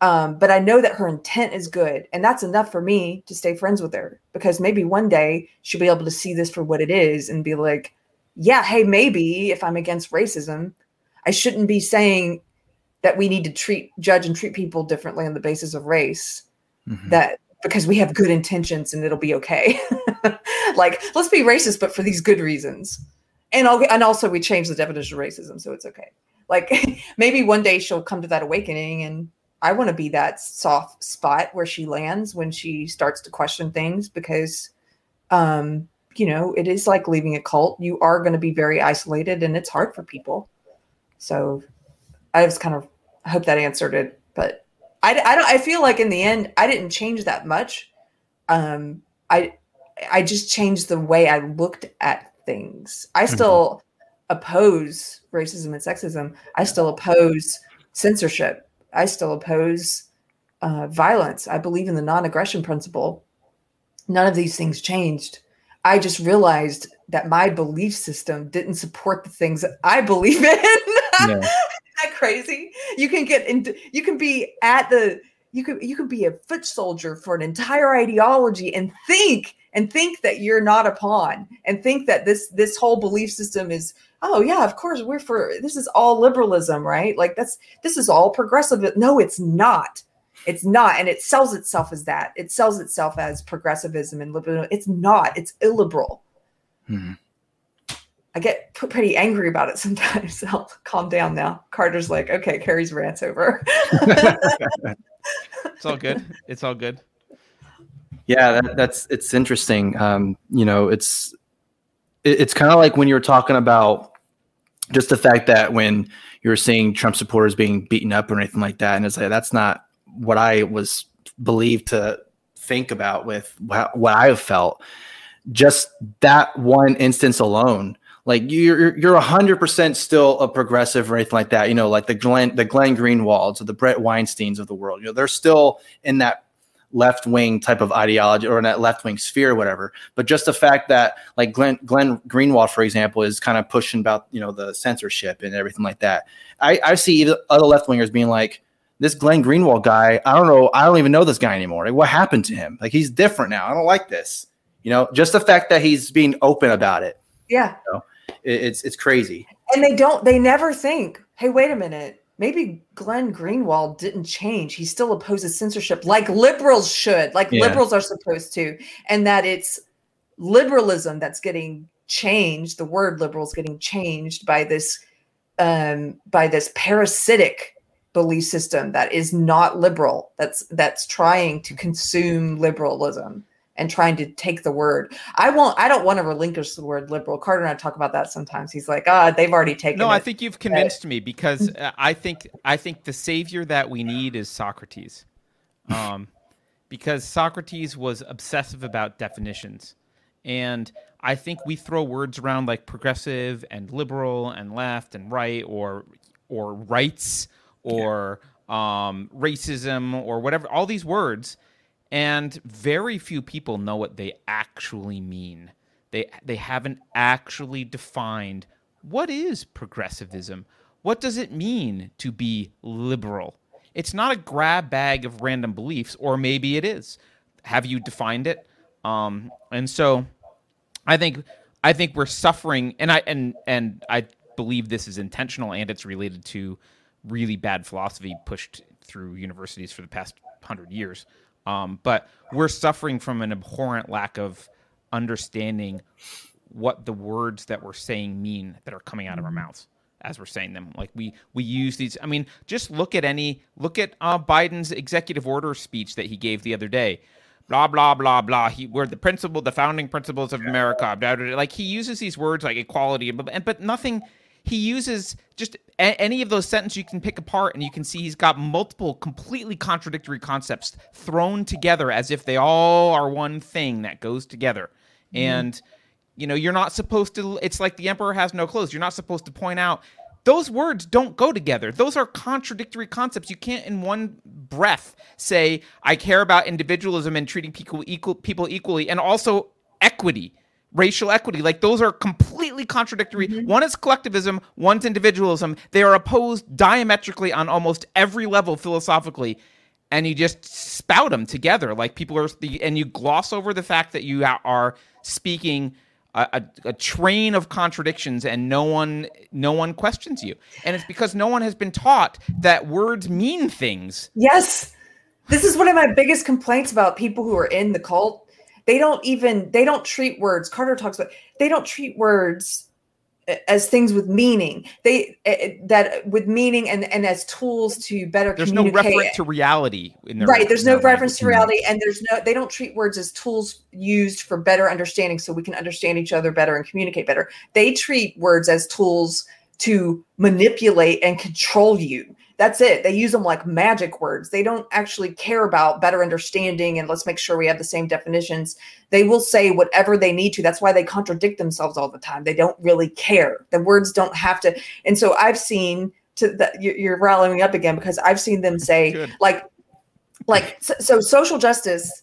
Um, but I know that her intent is good, and that's enough for me to stay friends with her because maybe one day she'll be able to see this for what it is and be like, yeah, hey, maybe if I'm against racism, I shouldn't be saying that we need to treat, judge, and treat people differently on the basis of race. Mm-hmm. That because we have good intentions and it'll be okay. like, let's be racist, but for these good reasons and I'll, and also we change the definition of racism, so it's okay. Like maybe one day she'll come to that awakening, and I want to be that soft spot where she lands when she starts to question things because, um, you know, it is like leaving a cult. You are going to be very isolated, and it's hard for people. So, I was kind of I hope that answered it, but I, I don't. I feel like in the end, I didn't change that much. Um, I I just changed the way I looked at things. I mm-hmm. still mm-hmm. oppose racism and sexism. I still oppose censorship. I still oppose uh, violence. I believe in the non aggression principle. None of these things changed. I just realized that my belief system didn't support the things that I believe in. Yeah. that crazy? You can get into, you can be at the, you could you could be a foot soldier for an entire ideology and think and think that you're not a pawn and think that this this whole belief system is oh yeah of course we're for this is all liberalism right like that's this is all progressive no it's not it's not and it sells itself as that it sells itself as progressivism and liberalism it's not it's illiberal hmm. I get pretty angry about it sometimes. I'll calm down now. Carter's like okay carrie's rants over.
It's all good. It's all good.
Yeah, that, that's it's interesting. Um, you know, it's it, it's kind of like when you were talking about just the fact that when you were seeing Trump supporters being beaten up or anything like that, and it's like that's not what I was believed to think about with what I have felt. Just that one instance alone, like you're you're hundred percent still a progressive or anything like that. You know, like the Glenn the Glenn Greenwalds or the Bret Weinstein's of the world. You know, they're still in that left wing type of ideology or in that left wing sphere or whatever. But just the fact that like Glenn Glenn Greenwald, for example, is kind of pushing about you know the censorship and everything like that. I, I see other left wingers being like, this Glenn Greenwald guy, I don't know, I don't even know this guy anymore. Like, what happened to him? Like he's different now. I don't like this. You know, just the fact that he's being open about it.
Yeah.
You know, it's it's crazy.
And they don't they never think, hey, wait a minute maybe Glenn Greenwald didn't change. He still opposes censorship like liberals should, like yeah. liberals are supposed to, and that it's liberalism that's getting changed. The word liberals getting changed by this um, by this parasitic belief system that is not liberal. That's that's trying to consume liberalism and trying to take the word. I won't. I don't want to relinquish the word liberal. Carter and I talk about that sometimes. He's like, ah, they've already taken.
No,
it.
I think you've convinced me because uh, I think I think the savior that we need is Socrates, um, because Socrates was obsessive about definitions, and I think we throw words around like progressive and liberal and left and right or or rights or um, racism or whatever. All these words and very few people know what they actually mean. They they haven't actually defined what is progressivism. What does it mean to be liberal? It's not a grab bag of random beliefs, or maybe it is. Have you defined it? Um, and so, I think I think we're suffering, and I and and I believe this is intentional, and it's related to really bad philosophy pushed through universities for the past hundred years. Um, but we're suffering from an abhorrent lack of understanding what the words that we're saying mean that are coming out of our
Mm-hmm.
mouths as we're saying them. Like we we use these. I mean, just look at any look at uh, Biden's executive order speech that he gave the other day. Blah blah blah blah. He we're the principle, the founding principles of America. Blah, blah, blah. Like he uses these words like equality, but but nothing. He uses just a- any of those sentences you can pick apart, and you can see he's got multiple completely contradictory concepts thrown together as if they all are one thing that goes together. Mm-hmm. And you know, you're not supposed to. It's like the emperor has no clothes. You're not supposed to point out those words don't go together. Those are contradictory concepts. You can't, in one breath, say I care about individualism and treating people equal people equally, and also equity, racial equity. Like those are completely contradictory. Mm-hmm. One is collectivism. One's individualism. They are opposed diametrically on almost every level philosophically and you just spout them together like people are and you gloss over the fact that you are speaking a, a, a, train of contradictions and no one no one questions you and it's because no one has been taught that words mean things
yes this is one of my biggest complaints about people who are in the cult they don't even they don't treat words carter talks about they don't treat words as things with meaning. They uh, that with meaning and and as tools to better
there's no reference to reality in their
right there's no reference to reality and there's no they don't treat words as tools used for better understanding so we can understand each other better and communicate better. They treat words as tools to manipulate and control you that's it. They use them like magic words. They don't actually care about better understanding and let's make sure we have the same definitions. They will say whatever they need to. That's why they contradict themselves all the time. They don't really care. The words don't have to. And so i've seen to that you're rallying up again because i've seen them say
Good.
like like so, so social justice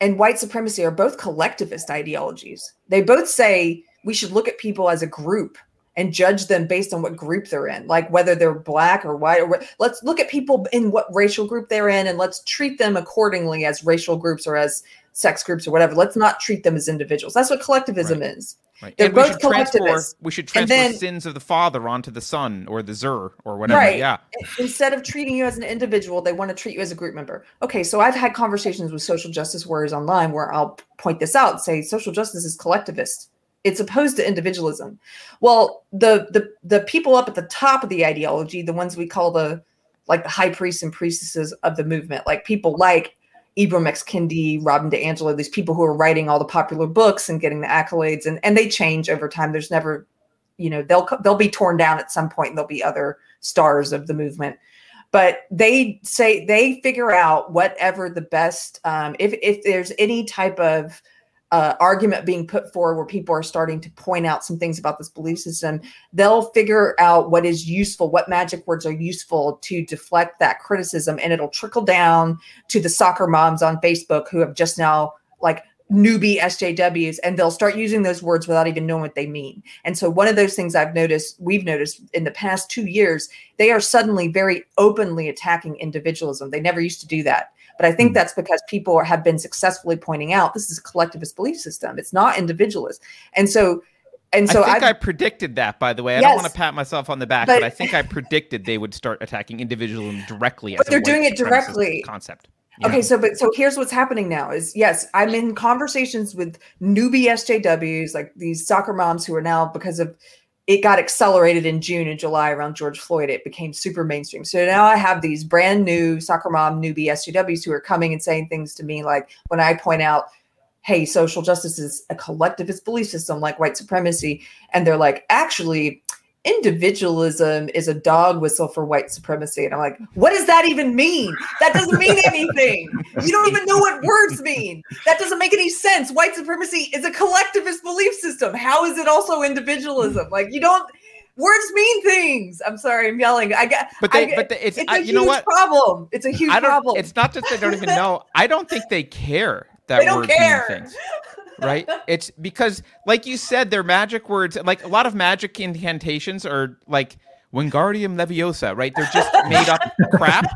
and white supremacy are both collectivist ideologies. They both say we should look at people as a group and judge them based on what group they're in, like whether they're black or white. Or let's look at people in what racial group they're in, and let's treat them accordingly as racial groups or as sex groups or whatever. Let's not treat them as individuals. That's what collectivism
Right.
is.
Right.
They're
and we
both
transfer,
collectivists.
we should transfer
then-
sins of the father onto the son or the zer or whatever.
Right.
Yeah.
Instead of treating you as an individual, they want to treat you as a group member. Okay, so I've had conversations with social justice warriors online where I'll point this out and say social justice is collectivist. It's opposed to individualism. Well, the the the people up at the top of the ideology, the ones we call the like the high priests and priestesses of the movement, like people like Ibram X. Kendi, Robin DiAngelo, these people who are writing all the popular books and getting the accolades, and and they change over time. There's never, you know, they'll they'll be torn down at some point, and there'll be other stars of the movement. But they say they figure out whatever the best, um, if if there's any type of uh, argument being put forward where people are starting to point out some things about this belief system, they'll figure out what is useful, what magic words are useful to deflect that criticism, and it'll trickle down to the soccer moms on Facebook who have just now like newbie SJWs, and they'll start using those words without even knowing what they mean. And so, one of those things I've noticed, we've noticed in the past two years, they are suddenly very openly attacking individualism. They never used to do that. But I think
Mm.
that's because people have been successfully pointing out this is a collectivist belief system. It's not individualist. And so, and so
I think
I've-
I predicted that, by the way. I don't want to pat myself on the back, but,
But-
I think I predicted they would start attacking individualism directly.
But they're doing it directly.
Concept.
Okay, so but so here's what's happening now is yes, I'm in conversations with newbie SJWs, like these soccer moms who are now because of it got accelerated in June and July around George Floyd, it became super mainstream. So now I have these brand new soccer mom newbie SJWs who are coming and saying things to me like when I point out, hey, social justice is a collectivist belief system like white supremacy, and they're like, actually, individualism is a dog whistle for white supremacy. And I'm like, what does that even mean? That doesn't mean anything. You don't even know what words mean. That doesn't make any sense. White supremacy is a collectivist belief system. How is it also individualism? Like you don't words mean things. I'm sorry, I'm yelling. I got
But they,
I
but the, it's,
it's
I,
a
you know
huge
what?
problem. It's a huge problem.
It's not just they don't even know. I don't think they care that
They don't
words mean
care.
Right? It's because, like you said, they're magic words. Like a lot of magic incantations are like Wingardium Leviosa. Right? They're just made up crap.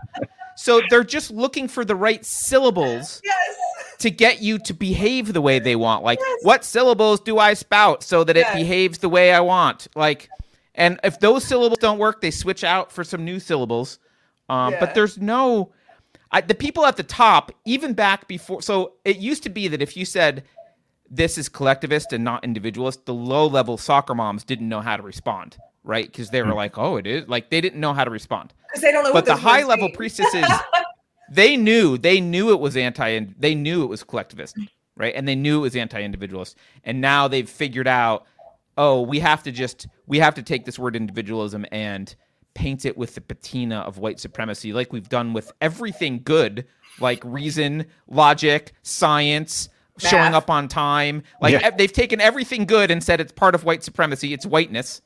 So they're just looking for the right syllables
yes.
to get you to behave the way they want. Like, what syllables do I spout so that it
Yes.
behaves the way I want? Like, and if those syllables don't work, they switch out for some new syllables. Um,
Yeah.
But there's no, I, the people at the top, even back before, so it used to be that if you said this is collectivist and not individualist, the low level soccer moms didn't know how to respond, right? Because they were hmm. like, "Oh, it is," like they didn't know how to respond.
Because they don't know.
But
what
the high level
mean.
priestesses, they knew, they knew it was anti, they knew it was collectivist, right? And they knew it was anti individualist, and now they've figured out, oh, we have to just, we have to take this word individualism and paint it with the patina of white supremacy, like we've done with everything good, like reason, logic, science. Showing up on time, like
Yeah.
they've taken everything good and said it's part of white supremacy. It's whiteness,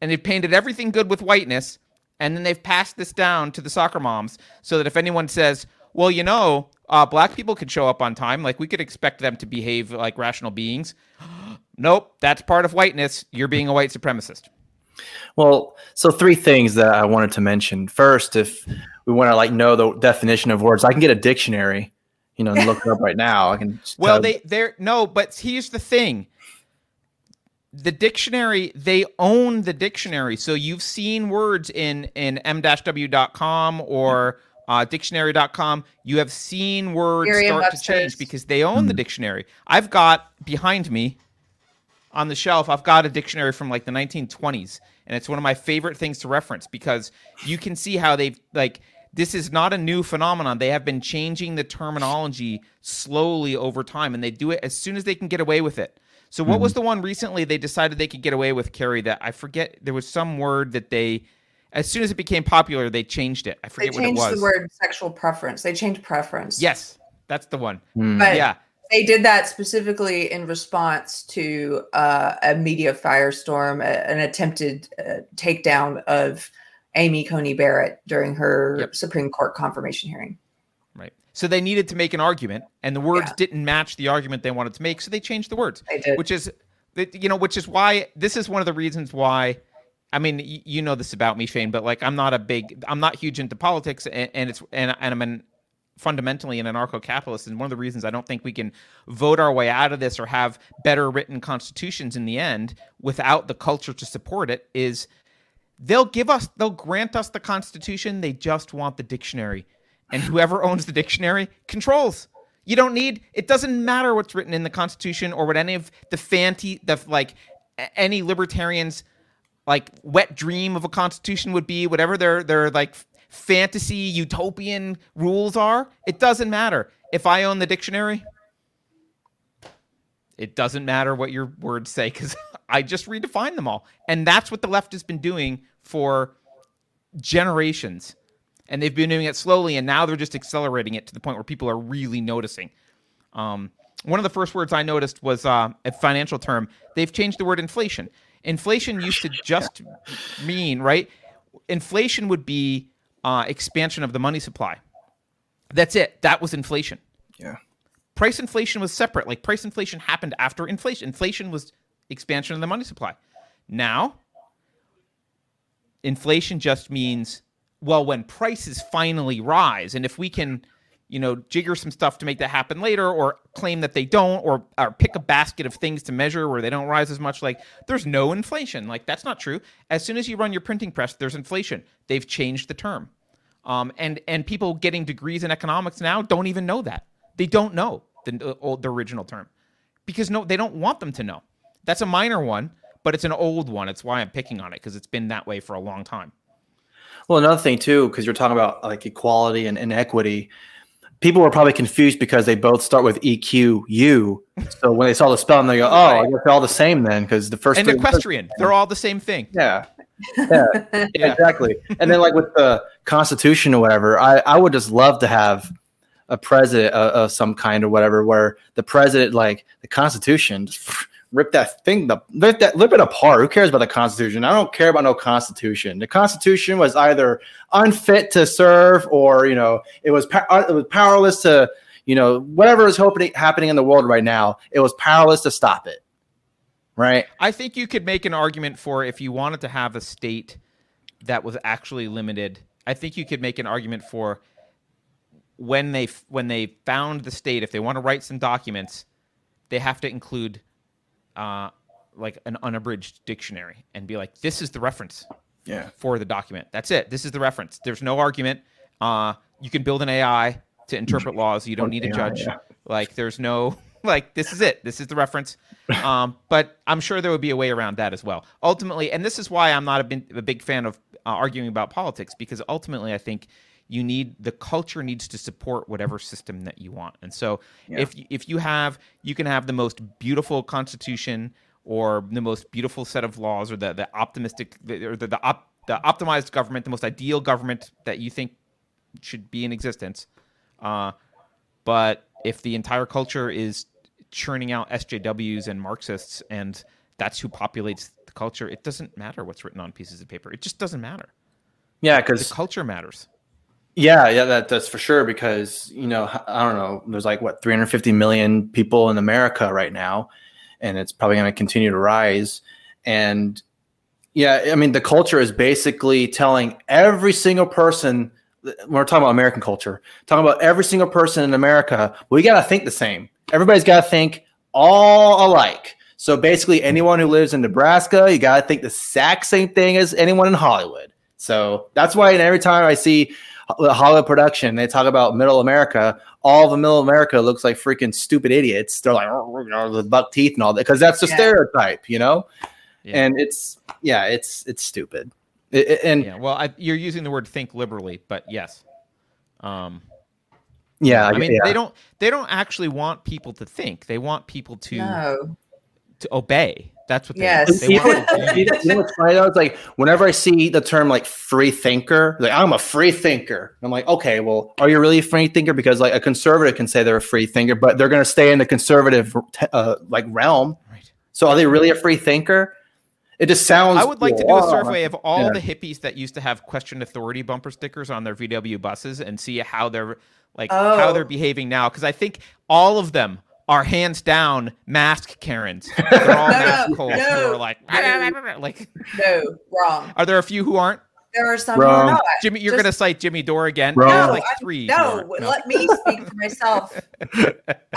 and they've painted everything good with whiteness, and then they've passed this down to the soccer moms so that if anyone says, "Well, you know, uh, black people could show up on time, like we could expect them to behave like rational beings," nope, that's part of whiteness. You're being a white supremacist.
Well, so three things that I wanted to mention. First, if we want to like know the definition of words, I can get a dictionary, you know, and look it up right now. I can.
Well, they they're no, but here's the thing. The dictionary, they own the dictionary. So you've seen words in in m-w.com or uh, dictionary.com. You have seen words start to change because they own the dictionary. I've got behind me on the shelf, I've got a dictionary from like the 1920s, and it's one of my favorite things to reference because you can see how they've like this is not a new phenomenon. They have been changing the terminology slowly over time, and they do it as soon as they can get away with it. So, what was the one recently they decided they could get away with, Carrie? That I forget. There was some word that they, as soon as it became popular, they changed it. I forget what it was.
They changed
was.
the word sexual preference. They changed preference.
Yes, that's the one.
Hmm.
But
yeah,
they did that specifically in response to uh, a media firestorm, a- an attempted uh, takedown of Amy Coney Barrett during her
Yep.
Supreme Court confirmation hearing.
right. So they needed to make an argument, and the words
Yeah.
didn't match the argument they wanted to make, so they changed the words.
They did.
which is you know which is why this is one of the reasons why i mean you know this about me shane but like i'm not a big i'm not huge into politics and, and it's and, and i'm an fundamentally an anarcho-capitalist and one of the reasons i don't think we can vote our way out of this or have better written constitutions in the end without the culture to support it is they'll give us they'll grant us the constitution. They just want the dictionary. And whoever owns the dictionary controls. You don't need it doesn't matter what's written in the constitution or what any of the fancy the like any libertarians like wet dream of a constitution would be whatever their their like fantasy utopian rules are it doesn't matter. If i own the dictionary it doesn't matter what your words say because I just redefine them all. And that's what the left has been doing for generations. And they've been doing it slowly, and now they're just accelerating it to the point where people are really noticing. Um, one of the first words I noticed was uh, a financial term. They've changed the word inflation. Inflation used to just mean, right? Inflation would be uh, expansion of the money supply. That's it. That was inflation
yeah.
price inflation was separate. Like price inflation happened after inflation. Inflation was expansion of the money supply. Now, inflation just means well when prices finally rise and if we can you know jigger some stuff to make that happen later or claim that they don't or, or pick a basket of things to measure where they don't rise as much like there's no inflation. Like that's not true. As soon as you run your printing press there's inflation. They've changed the term. Um, and and people getting degrees in economics now don't even know that. They don't know the the original term. Because no they don't want them to know that's a minor one but it's an old one it's why i'm picking on it because it's been that way for a long time
Well, another thing too, because you're talking about like equality and, inequity, people were probably confused because they both start with EQU. So when they saw the spelling, they go, "Oh, I
Right.
guess they're all the same then," because the first
and
three-
equestrian they're all the same thing
Yeah. Yeah,
Yeah.
exactly. And then like with the Constitution or whatever, I, I would just love to have a president uh, of some kind or whatever, where the president like the Constitution just rip that thing, the rip that rip it apart. Who cares about the Constitution? I don't care about no Constitution. The Constitution was either unfit to serve or you know it was uh, it was powerless to you know whatever is happening happening in the world right now. It was powerless to stop it. Right.
I think you could make an argument for if you wanted to have a state that was actually limited. I think you could make an argument for when they when they found the state, if they want to write some documents, they have to include uh, like an unabridged dictionary and be like, "This is the reference
Yeah.
for the document. That's it. This is the reference. There's no argument. Uh, you can build an AI to interpret laws. You don't need a judge.
yeah.
Like there's no like this is it. This is the reference. Um, but I'm sure there would be a way around that as well. Ultimately, and this is why I'm not a, bin- a big fan of uh, arguing about politics because ultimately I think you need the culture needs to support whatever system that you want. And so
Yeah.
if if you have you can have the most beautiful constitution or the most beautiful set of laws or the the optimistic the, or the the, op, the optimized government, the most ideal government that you think should be in existence. Uh, but if the entire culture is churning out SJWs and Marxists and that's who populates the culture, it doesn't matter what's written on pieces of paper. It just doesn't matter.
Yeah, because
The
because
culture matters.
Yeah, yeah, that, that's for sure. Because you know, I don't know, there's like what 350 million people in America right now, and it's probably going to continue to rise. And yeah, I mean, the culture is basically telling every single person. We're talking about American culture, talking about every single person in America. We got to think the same. Everybody's got to think all alike. So basically, anyone who lives in Nebraska, you got to think the exact same thing as anyone in Hollywood. So that's why and every time I see Hollywood production, they talk about middle America. All the middle America looks like freaking stupid idiots. They're like, "Oh, you know, the buck teeth and all that, because that's the
Yeah.
stereotype, you know.
Yeah.
And it's yeah, it's it's stupid. It- it- and yeah,
yeah. Well, I, you're using the word think liberally, but yes. Um,
I,
I mean,
yeah.
they don't they don't actually want people to think. They want people to
No.
to obey. That's what they
Yes.
want. They
you,
want
you know- what's funny though? It's like whenever I see the term like free thinker, like I'm a free thinker. I'm like, okay, well, are you really a free thinker? Because like a conservative can say they're a free thinker, but they're going to stay in the conservative uh, like realm.
Right.
So are they really a free thinker? It just sounds.
I would like to do a survey of all
Yeah.
the hippies that used to have question authority bumper stickers on their VW buses and see how they're like how
Oh.
they're behaving now because I think all of them are hands down mask Karens. They're all
No,
mask
no,
holes who
no,
are like
no.
like
No, wrong.
are there a few who aren't?
There are some who
Wrong.
are not.
Jimmy, you're
Just-
gonna cite Jimmy Dore again.
Wrong.
No,
like three. who
No,
aren't.
let me speak for myself.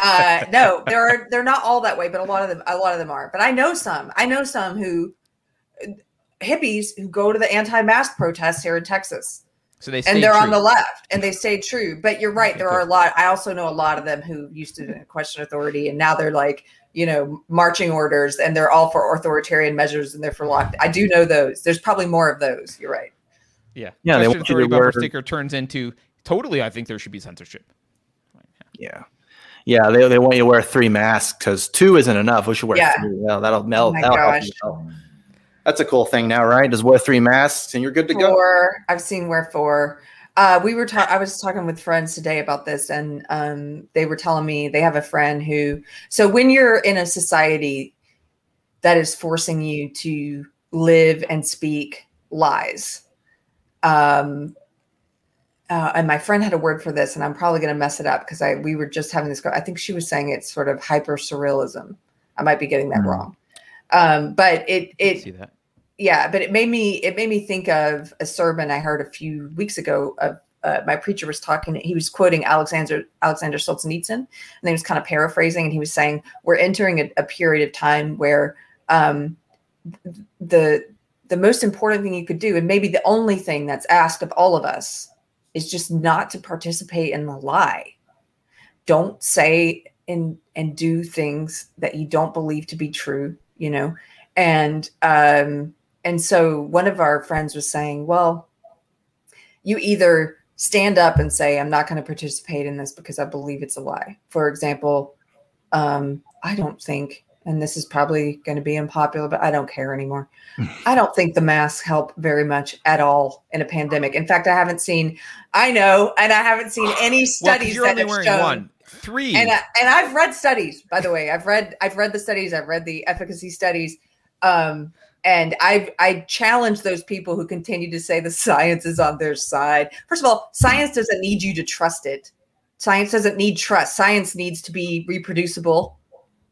Uh, no, there are they're not all that way, but a lot of them a lot of them are. But I know some. I know some who hippies who go to the anti-mask protests here in Texas.
So they
and they're on the left and they stay true. But you're right, there are a lot. I also know a lot of them who used to question authority and now they're like, you know, marching orders and they're all for authoritarian measures and they're for locked. I do know those. There's probably more of those. You're right.
Yeah,
Yeah, they
Question
want
authority bumper sticker turns into totally. I think there should be censorship.
Yeah. Yeah, they, they want you to wear three masks because two isn't enough. We should wear
Yeah.
three. Yeah, that'll, melt that'll,
Oh my
that'll That's a cool thing now, right? Just wear three masks and you're good to go.
Four. I've seen where four. Uh, we were ta- I was talking with friends today about this, and um, they were telling me they have a friend who. So when you're in a society that is forcing you to live and speak lies, um, uh, and my friend had a word for this, and I'm probably going to mess it up because I we were just having this. I think she was saying it's sort of hyper surrealism. I might be getting that
Mhm.
wrong, um, but it it
See that?
yeah but it made me it made me think of a sermon i heard a few weeks ago of uh, my preacher was talking he was quoting alexander alexander solzhenitsyn and he was kind of paraphrasing and he was saying we're entering a, a period of time where um, the the most important thing you could do and maybe the only thing that's asked of all of us is just not to participate in the lie don't say and and do things that you don't believe to be true you know? And um and so one of our friends was saying well you either stand up and say i'm not going to participate in this because i believe it's a lie for example um i don't think and this is probably going to be unpopular but i don't care anymore. I don't think the masks help very much at all in a pandemic. In fact i haven't seen i know and i haven't seen any
Well,
studies
you're
that
only
have
wearing
shown
one. Three.
and I, and I've read studies, by the way. I've read I've read the studies. I've read the efficacy studies, um, and I I challenge those people who continue to say the science is on their side. First of all, science doesn't need you to trust it. Science doesn't need trust. Science needs to be reproducible,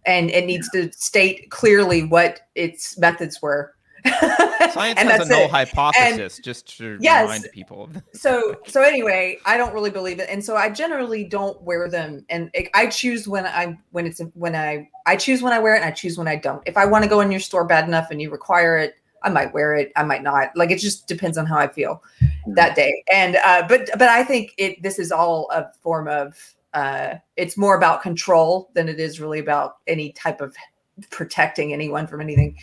and it needs to state clearly what its methods were.
Science
and
has a null
it.
hypothesis, just to
Yes.
remind people.
so so anyway i don't really believe it and so i generally don't wear them and it, i choose when i when it's when i i choose when i wear it and i choose when i don't if i want to go in your store bad enough and you require it i might wear it i might not like it just depends on how i feel that day and uh but but i think it this is all a form of uh, it's more about control than it is really about any type of protecting anyone from anything.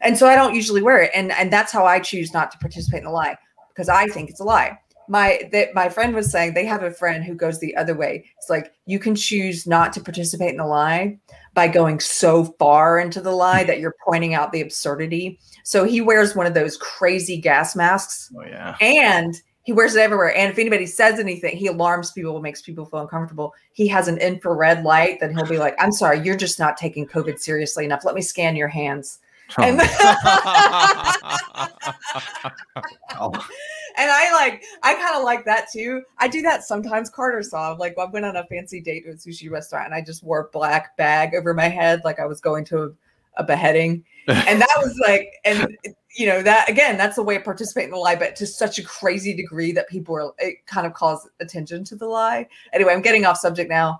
And so I don't usually wear it. And and that's how I choose not to participate in the lie because I think it's a lie. My that my friend was saying they have a friend who goes the other way. It's like you can choose not to participate in the lie by going so far into the lie that you're pointing out the absurdity. So he wears one of those crazy gas masks.
Oh yeah.
And he wears it everywhere. And if anybody says anything, he alarms people, makes people feel uncomfortable. He has an infrared light that he'll be like, I'm sorry, you're just not taking COVID seriously enough. Let me scan your hands.
Oh.
And,
Oh.
and I like, I kind of like that too. I do that sometimes. Carter saw, like, I went on a fancy date to a sushi restaurant and I just wore a black bag over my head, like I was going to a, beheading. And that was like, and you know that again that's the way of participating in the lie but to such a crazy degree that people are it kind of calls attention to the lie anyway i'm getting off subject now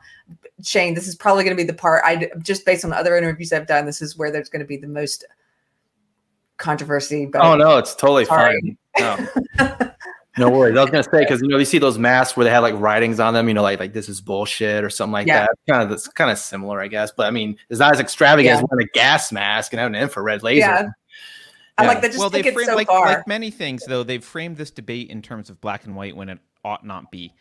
shane this is probably going to be the part i just based on other interviews i've done this is where there's going to be the most controversy but
Oh no, it's totally
Sorry.
fine. No. no worries. I was gonna say because you know you see those masks where they have like writings on them, you know, like like this is bullshit or something like
Yeah.
that. Kind of that's kind of similar, I guess. But I mean, it's not as extravagant
Yeah.
as wearing a gas mask and having an infrared laser.
Yeah. i'm like that just
well,
take
they
it
frame
so
like
far
like many things though. They've framed this debate in terms of black and white when it ought not be,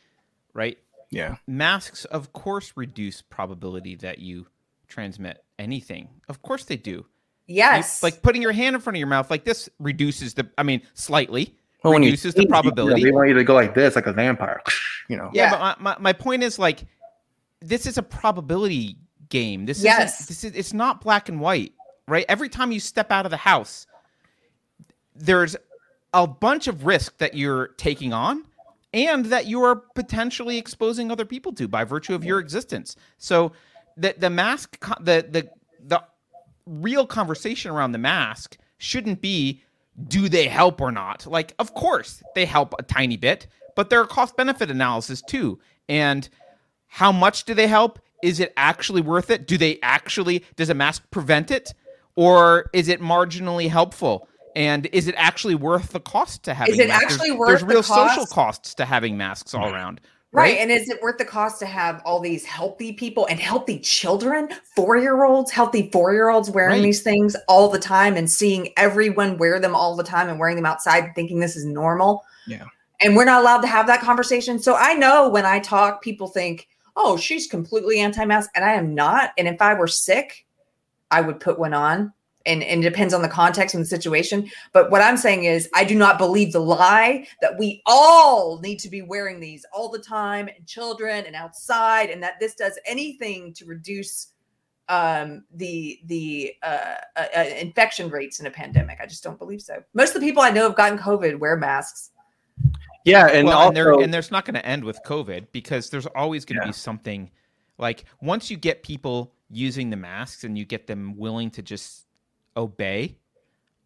right?
Yeah.
Masks, of course, reduce probability that you transmit anything. Of course, they do. You-
yes
like putting your hand in front of your mouth like this reduces the. I mean, slightly.
Well, when you
Reduces the
sneeze, you know,
probability.
they want you to go like this, like a vampire. You know.
Yeah,
Yeah.
but my, my, my point is like, this is a probability game. This
Yes.
is this is it's not black and white, right? Every time you step out of the house, there's a bunch of risk that you're taking on and that you are potentially exposing other people to by virtue of your existence. So the the mask the the the real conversation around the mask shouldn't be do they help or not? Like of course they help a tiny bit, but there are cost benefit analysis too. And how much do they help? Is it actually worth it? Do they actually does a mask prevent it or is it marginally helpful? And is it actually worth the cost to having Is
it
masks?
actually
there's,
worth
there's
the
real social costs to having masks all around.
Right. And is it worth the cost to have all these healthy people and healthy children, four year olds, healthy four year olds wearing
Right.
these things all the time and seeing everyone wear them all the time and wearing them outside thinking this is normal?
Yeah.
And we're not allowed to have that conversation. So I know when I talk, people think, oh, she's completely anti mask. And I am not. And if I were sick, I would put one on. And, and it depends on the context and the situation. But what I'm saying is, I do not believe the lie that we all need to be wearing these all the time, and children and outside, and that this does anything to reduce um, the the uh, uh, uh, infection rates in a pandemic. I just don't believe so. Most of the people I know have gotten COVID wear masks.
Yeah, and
well,
also
and, there, and there's not going to end with COVID because there's always going to
Yeah.
be something like once you get people using the masks and you get them willing to just obey,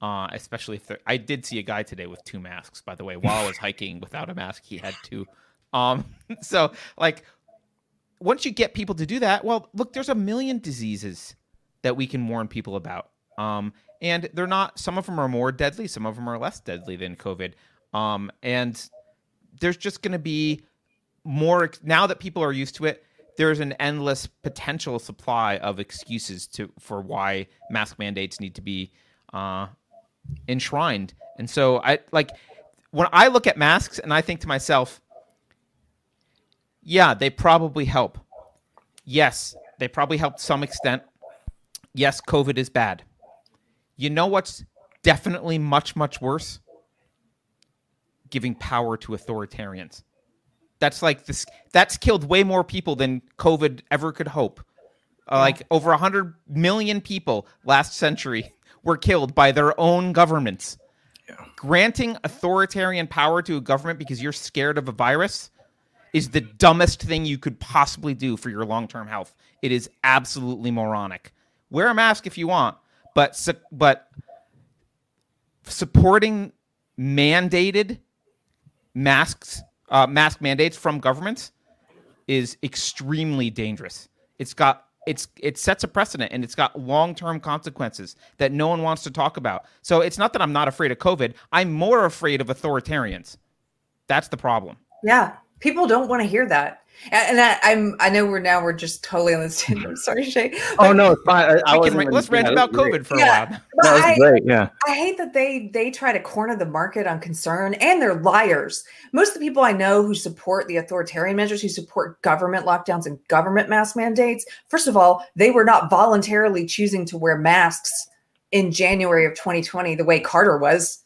uh, especially if they're, I did see a guy today with two masks, by the way, while I was hiking without a mask, he had two. Um, so like once you get people to do that, well, look, there's a million diseases that we can warn people about. Um, and they're not, some of them are more deadly, some of them are less deadly than COVID. Um, and there's just going to be more now that people are used to it there's an endless potential supply of excuses to for why mask mandates need to be uh, enshrined. And so i like when i look at masks and i think to myself yeah they probably help. Yes they probably help to some extent. Yes covid is bad. You know what's definitely much much worse? Giving power to authoritarians. That's like this. That's killed way more people than COVID ever could hope. Uh, Like over hundred million people last century were killed by their own governments. Granting authoritarian power to a government because you're scared of a virus is the dumbest thing you could possibly do for your long-term health. It is absolutely moronic. Wear a mask if you want, but su- but supporting mandated masks, uh, mask mandates from governments is extremely dangerous. It's got it's it sets a precedent and it's got long-term consequences that no one wants to talk about. So it's not that I'm not afraid of COVID. I'm more afraid of authoritarians. That's the problem.
Yeah. People don't want to hear that. And, and I, I'm I know we're now we're just totally on this tangent. Sorry, Shay.
Oh no, it's fine. I, I
can
wasn't
ra-
even-
let's rant
yeah,
about
that's great.
COVID for
Yeah.
a while.
But
That was
I,
great. Yeah.
I hate that they they try to corner the market on concern and they're liars. Most of the people I know who support the authoritarian measures, who support government lockdowns and government mask mandates, first of all, they were not voluntarily choosing to wear masks in January of 2020 the way Carter was.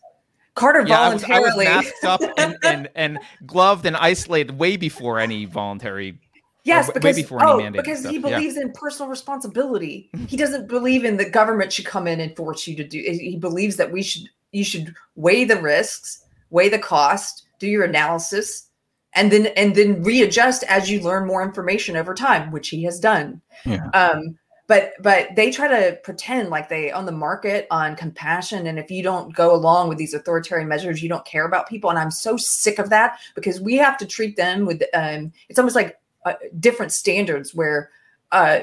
Carter
Yeah, I was, I was
voluntarily
masked up and, and, and gloved and isolated way before any voluntary.
Yes, because
before
oh, because he
stuff, yeah.
believes in personal responsibility. He doesn't believe in the government should come in and force you to do. He believes that we should you should weigh the risks, weigh the cost, do your analysis, and then and then readjust as you learn more information over time, which he has done.
Yeah.
Um, but but they try to pretend like they own the market on compassion, and if you don't go along with these authoritarian measures, you don't care about people. And I'm so sick of that because we have to treat them with. Um, it's almost like uh, different standards where uh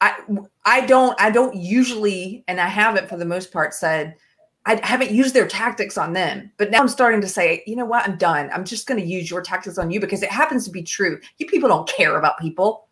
i i don't i don't usually and i haven't for the most part said i haven't used their tactics on them. But now i'm starting to say you know what? I'm done. I'm just going to use your tactics on you because it happens to be true. You people don't care about people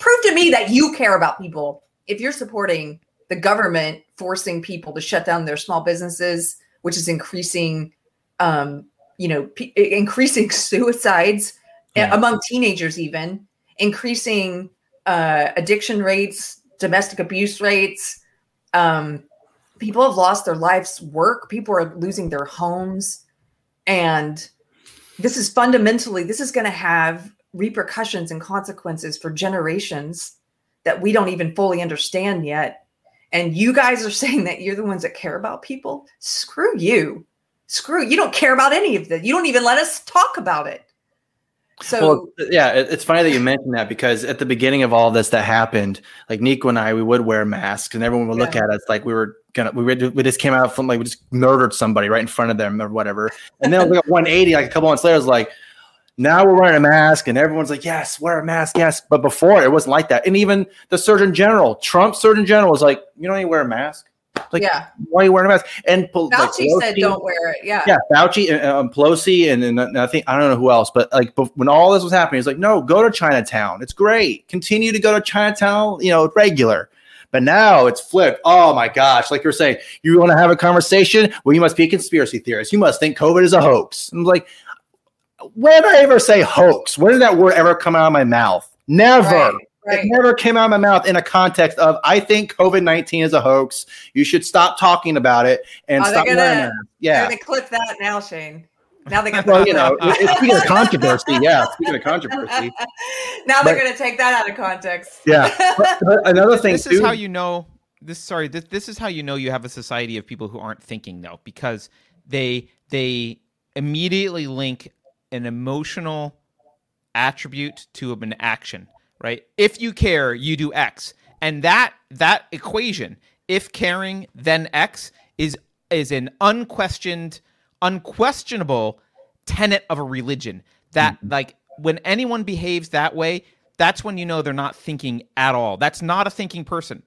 prove to me that you care about people if you're supporting the government forcing people to shut down their small businesses which is increasing um you know p- increasing suicides
Yeah.
among teenagers even increasing uh, addiction rates domestic abuse rates um, people have lost their life's work people are losing their homes and this is fundamentally this is going to have repercussions and consequences for generations that we don't even fully understand yet and you guys are saying that you're the ones that care about people screw you screw you don't care about any of that you don't even let us talk about it so
Well, yeah, it's funny that you mentioned that because at the beginning of all this that happened, like Nico and I, we would wear masks, and everyone would look
Yeah.
at us like we were gonna. We, were, we just came out from like we just murdered somebody right in front of them or whatever. And then like 180, like a couple months later, it was like, now we're wearing a mask, and everyone's like, yes, wear a mask, yes. But before it wasn't like that. And even the Surgeon General, Trump Surgeon General, was like, you don't need to wear a mask. Like,
yeah
why are you wearing a mask? And Pel- like,
fauci said don't wear it yeah
yeah, Fauci and um, Pelosi and, and I think I don't know who else, but like when all this was happening, he's like, no, go to Chinatown. It's great. Continue to go to Chinatown, you know, regular. But now it's flipped. Oh my gosh! Like you're saying, you want to have a conversation? Well, you must be a conspiracy theorist. You must think COVID is a hoax. I'm like, when did I ever say hoax? When did that word ever come out of my mouth? Never.
right,
It never came out of my mouth in a context of I think COVID nineteen is a hoax. You should stop talking about it and
Are
stop
gonna-
wearing masks.
They're
Yeah.
gonna clip that now shane now they got
Well, you know, it- it's speaking of controversy, yeah. Speaking of controversy,
now they're
But-
going to take that out of context.
yeah. But, but another thing
this
too.
is how you know this sorry this, this is how you know you have a society of people who aren't thinking though because they they immediately link an emotional attribute to an action right? If you care you do x. And that that equation if caring then x is is an unquestioned unquestionable tenet of a religion that mm-hmm. like when anyone behaves that way that's when you know they're not thinking at all. That's not a thinking person.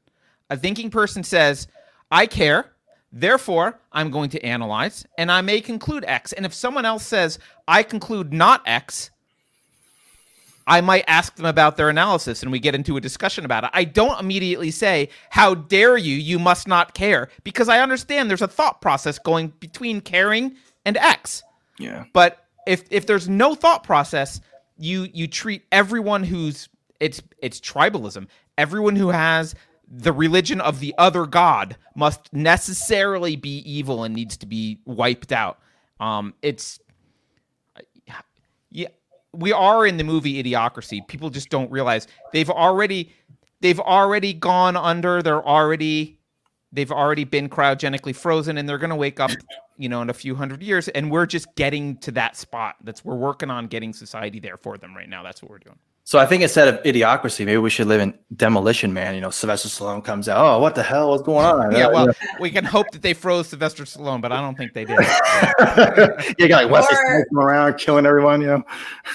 A thinking person says i care therefore i'm going to analyze and i may conclude x and if someone else says i conclude not x I might ask them about their analysis and we get into a discussion about it. I don't immediately say, How dare you? You must not care. Because I understand there's a thought process going between caring and X.
yeah.
But if if there's no thought process, you you treat everyone who's it's it's tribalism. Everyone who has the religion of the other god must necessarily be evil and needs to be wiped out. Um, it's yeah, we are in the movie Idiocracy. People just don't realize they've already they've already gone under. They're already they've already been cryogenically frozen, and they're to wake up, you know, in a few hundred years. And we're just getting to that spot. That's we're working on getting society there for them right now. That's what we're doing.
So I think instead of idiocracy, maybe we should live in Demolition Man. You know, Sylvester Stallone comes out. Oh, what the hell? What's going on?
Yeah, well, we can hope that they froze Sylvester Stallone, but I don't think they did.
know. you got like Wesley
Or-
Snipes going around killing everyone. You know.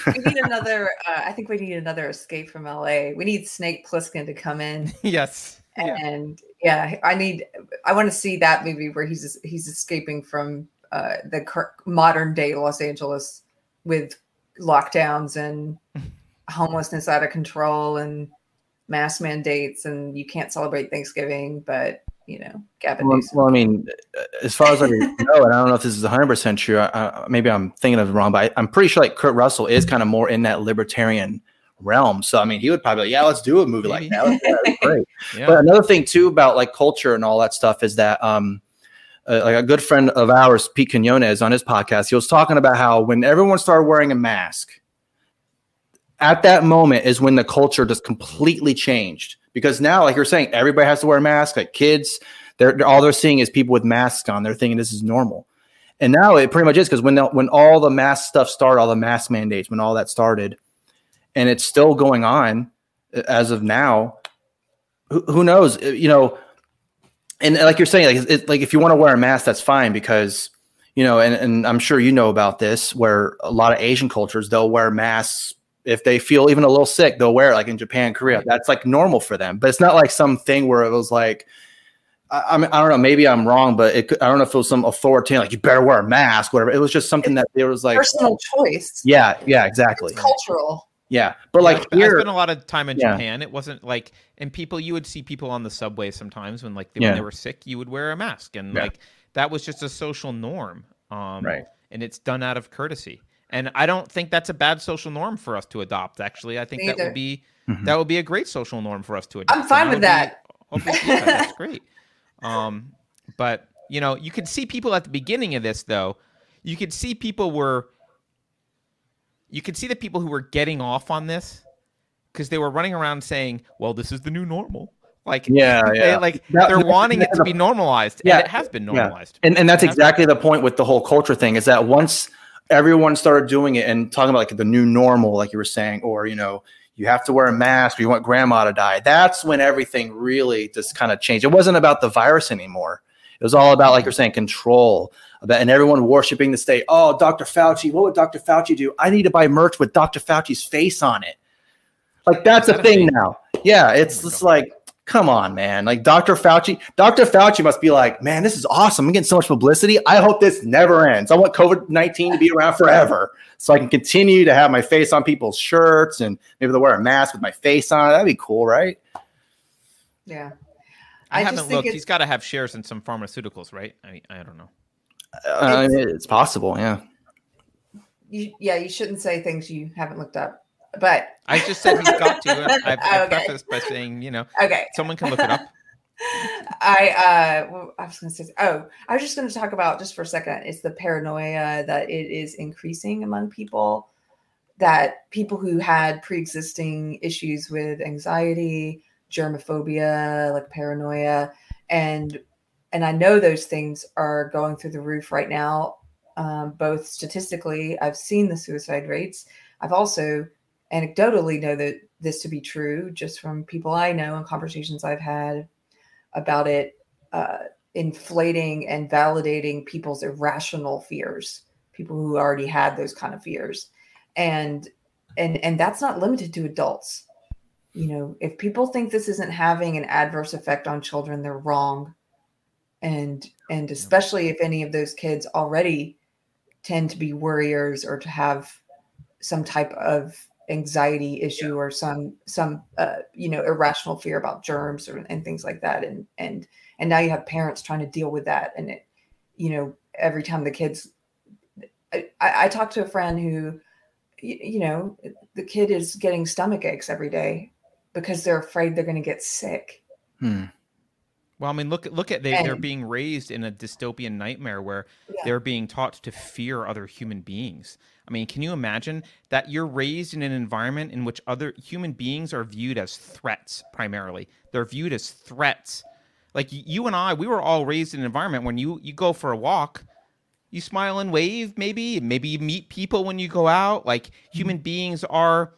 we need another. Uh, I think we need another escape from LA. We need Snake Plissken to come in,
yes. Yeah.
and yeah, I need. I want to see that movie where he's he's escaping from uh, the cur- modern day Los Angeles with lockdowns and homelessness out of control and mask mandates and you can't celebrate Thanksgiving, but you know, Gavin.
Well, well, I mean, as far as I know, and I don't know if this is 100 percent true. I, I, maybe I'm thinking of it wrong, but I, am pretty sure like Kurt Russell is kind of more in that libertarian realm. So I mean, he would probably like, yeah, let's do a movie maybe. like that. That's great. yeah. But another thing too about like culture and all that stuff is that um, uh, like a good friend of ours, Pete Quinones, on his podcast, he was talking about how when everyone started wearing a mask, at that moment is when the culture just completely changed because now, like you're saying, everybody has to wear a mask. Like kids, they're, they're all they're seeing is people with masks on. They're thinking this is normal, and now it pretty much is because when the, when all the mask stuff started, all the mask mandates, when all that started, and it's still going on uh, as of now. Who, who knows? Uh, you know, and like you're saying, like it, like if you want to wear a mask, that's fine because you know, and, and I'm sure you know about this, where a lot of Asian cultures they'll wear masks if they feel even a little sick, they'll wear it like in Japan, Korea. That's like normal for them. But it's not like some thing where it was like, I, I mean, I don't know. Maybe I'm wrong, but it, I don't know if it was some authoritarian, like you better wear a mask, whatever. It was just something that there was like
personal choice.
Yeah, yeah, exactly.
It's cultural.
Yeah, but like
yeah, here, I spent a lot of time in yeah. Japan. It wasn't like, and people, you would see people on the subway sometimes when like they, yeah. when they were sick, you would wear a mask, and like that was just a social norm. Um, right. And it's done out of courtesy. And I don't think that's a bad social norm for us to adopt. Actually, I think that would be mm-hmm. that would be a great social norm for us to adopt.
I'm fine with that.
Be, yeah, that's great. Um, but you know, you could see people at the beginning of this though. You could see people were. You could see the people who were getting off on this because they were running around saying, "Well, this is the new normal." Like
yeah, yeah.
They, like that, they're wanting it to be normalized. Yeah, it has been normalized.
Yeah. And and that's exactly the point with the whole culture thing is that once everyone started doing it and talking about like the new normal, like you were saying, or you know, you have to wear a mask or you want grandma to die. That's when everything really just kind of changed. It wasn't about the virus anymore. It was all about, like you're saying, control. About, and everyone worshiping the state. Oh, Dr. Fauci, what would Dr. Fauci do? I need to buy merch with Dr. Fauci's face on it. Like that's a thing now. Yeah, it's just like come on, man. Like Dr. Fauci, Dr. Fauci must be like, man, this is awesome. I'm getting so much publicity. I hope this never ends. I want COVID 19 to be around forever so I can continue to have my face on people's shirts and maybe they'll wear a mask with my face on it. That'd be cool, right?
Yeah.
I, I haven't looked. He's got to have shares in some pharmaceuticals, right? I, I don't know.
Uh, it's, it's possible, yeah.
You, yeah, you shouldn't say things you haven't looked up. But
I just said he's got to. I, I okay. prefaced by saying, you know,
okay,
someone can look it up.
I uh I was gonna say oh I was just gonna talk about just for a second it's the paranoia that it is increasing among people that people who had pre-existing issues with anxiety germophobia like paranoia and and I know those things are going through the roof right now um, both statistically I've seen the suicide rates I've also anecdotally know that this to be true just from people I know and conversations I've had about it uh, inflating and validating people's irrational fears, people who already had those kind of fears. And and and that's not limited to adults. You know, if people think this isn't having an adverse effect on children, they're wrong. And and especially if any of those kids already tend to be worriers or to have some type of anxiety issue or some some uh, you know irrational fear about germs or, and things like that. And and and now you have parents trying to deal with that. And it you know every time the kids i, I talked to a friend who you, you know the kid is getting stomach aches every day because they're afraid they're going to get sick.
Hmm.
Well, I mean, look look at they, and, they're being raised in a dystopian nightmare where yeah. they're being taught to fear other human beings. I mean, can you imagine that you're raised in an environment in which other human beings are viewed as threats primarily? They're viewed as threats. Like you and I, we were all raised in an environment when you you go for a walk, you smile and wave maybe, maybe you meet people when you go out. Like mm-hmm. human beings are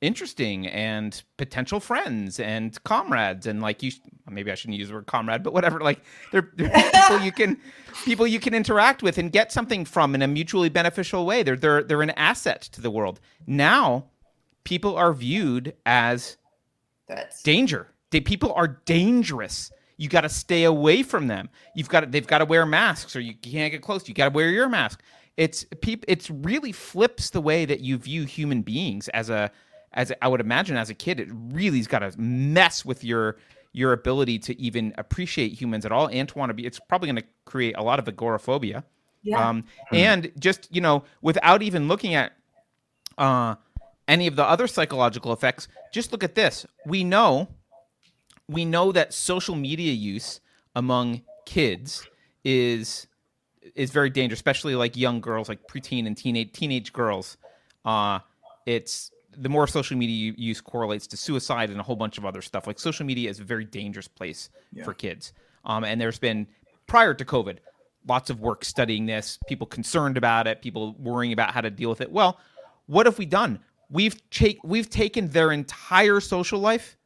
interesting and potential friends and comrades and like you maybe I shouldn't use the word comrade but whatever like they're, they're people you can people you can interact with and get something from in a mutually beneficial way. They're they're they're an asset to the world. Now people are viewed as
That's...
danger. They, people are dangerous. You got to stay away from them. You've got to, they've got to wear masks or you can't get close you. Got to wear your mask. It's peop, it's really flips the way that you view human beings as a as I would imagine as a kid. It really's got to mess with your your ability to even appreciate humans at all and to want to be. It's probably going to create a lot of agoraphobia.
Yeah.
Um, and just you know, without even looking at uh, any of the other psychological effects, just look at this. We know, we know that social media use among kids is is very dangerous, especially like young girls, like preteen and teenage teenage girls. Uh, it's the more social media use correlates to suicide and a whole bunch of other stuff. Like social media is a very dangerous place
Yeah.
for kids. Um, and there's been prior to COVID, lots of work studying this, people concerned about it, people worrying about how to deal with it. Well, what have we done? We've take we've taken their entire social life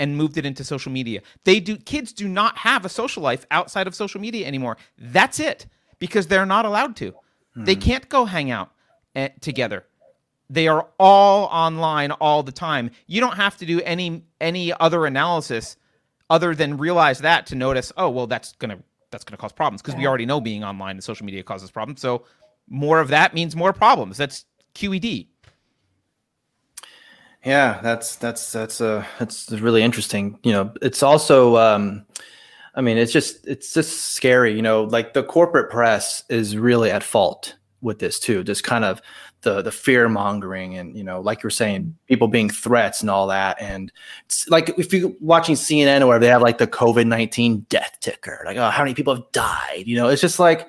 and moved it into social media. They do kids do not have a social life outside of social media anymore. That's it because they're not allowed to. They can't go hang out eh, together. They are all online all the time. You don't have to do any any other analysis other than realize that to notice, oh, well that's going to that's to cause problems because we already know being online and social media causes problems. So more of that means more problems. That's QED.
Yeah, that's that's that's uh that's really interesting. You know, it's also um I mean, it's just it's just scary, you know, like the corporate press is really at fault with this too. Just kind of the the fear mongering and you know, like you're saying, people being threats and all that. And it's like if you're watching CNN or whatever, they have like the COVID nineteen death ticker, like oh, how many people have died? You know, it's just like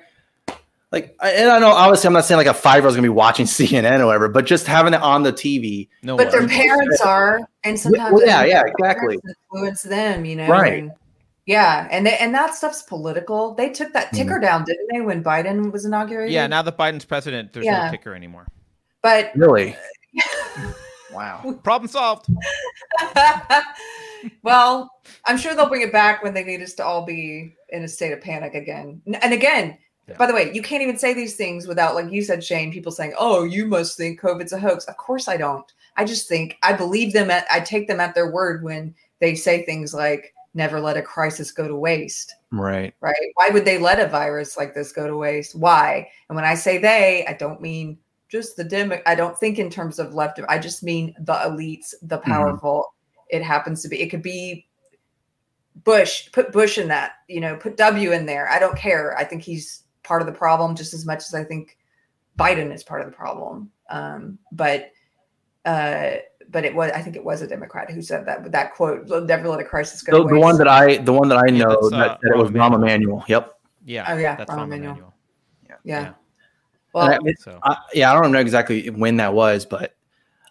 like I- and I know obviously I'm not saying like a five year old's gonna be watching CNN or whatever, but just having it on the TV
No,
but their parents are, and sometimes
well, yeah, yeah,
parents
exactly.
influence them, you know.
Right.
and- yeah, and they, and that stuff's political. They took that mm-hmm. ticker down, didn't they, when Biden was inaugurated?
yeah, now that Biden's president, there's
Yeah.
no ticker anymore.
But
Really? wow.
Problem solved.
well, I'm sure they'll bring it back when they need us to all be in a state of panic again. And again,
Yeah.
by the way, you can't even say these things without, like you said, Shane, people saying, "Oh, you must think COVID's a hoax." Of course, I don't. I just think I believe them. At I take them at their word when they say things like, "Never let a crisis go to waste."
Right.
Right? Why would they let a virus like this go to waste? Why? And when I say they, I don't mean just the dim. I don't think in terms of left. I just mean the elites, the powerful. It happens to be. It could be Bush. Put Bush in that. You know, put W in there. I don't care. I think he's part of the problem just as much as I think Biden is part of the problem. Um, but uh, but it was. I think it was a Democrat who said that. That quote: "Never let a crisis go."
The,
to
the one that I the one that I know
that's,
that,
uh,
that it was
Rahm
Rahm Emanuel. Yep.
Yeah.
Oh, yeah,
That's
Rahm
Rahm
Emanuel.
Emanuel.
yeah.
yeah.
Well,
And I-
So
I, yeah, I don't know exactly when that was, but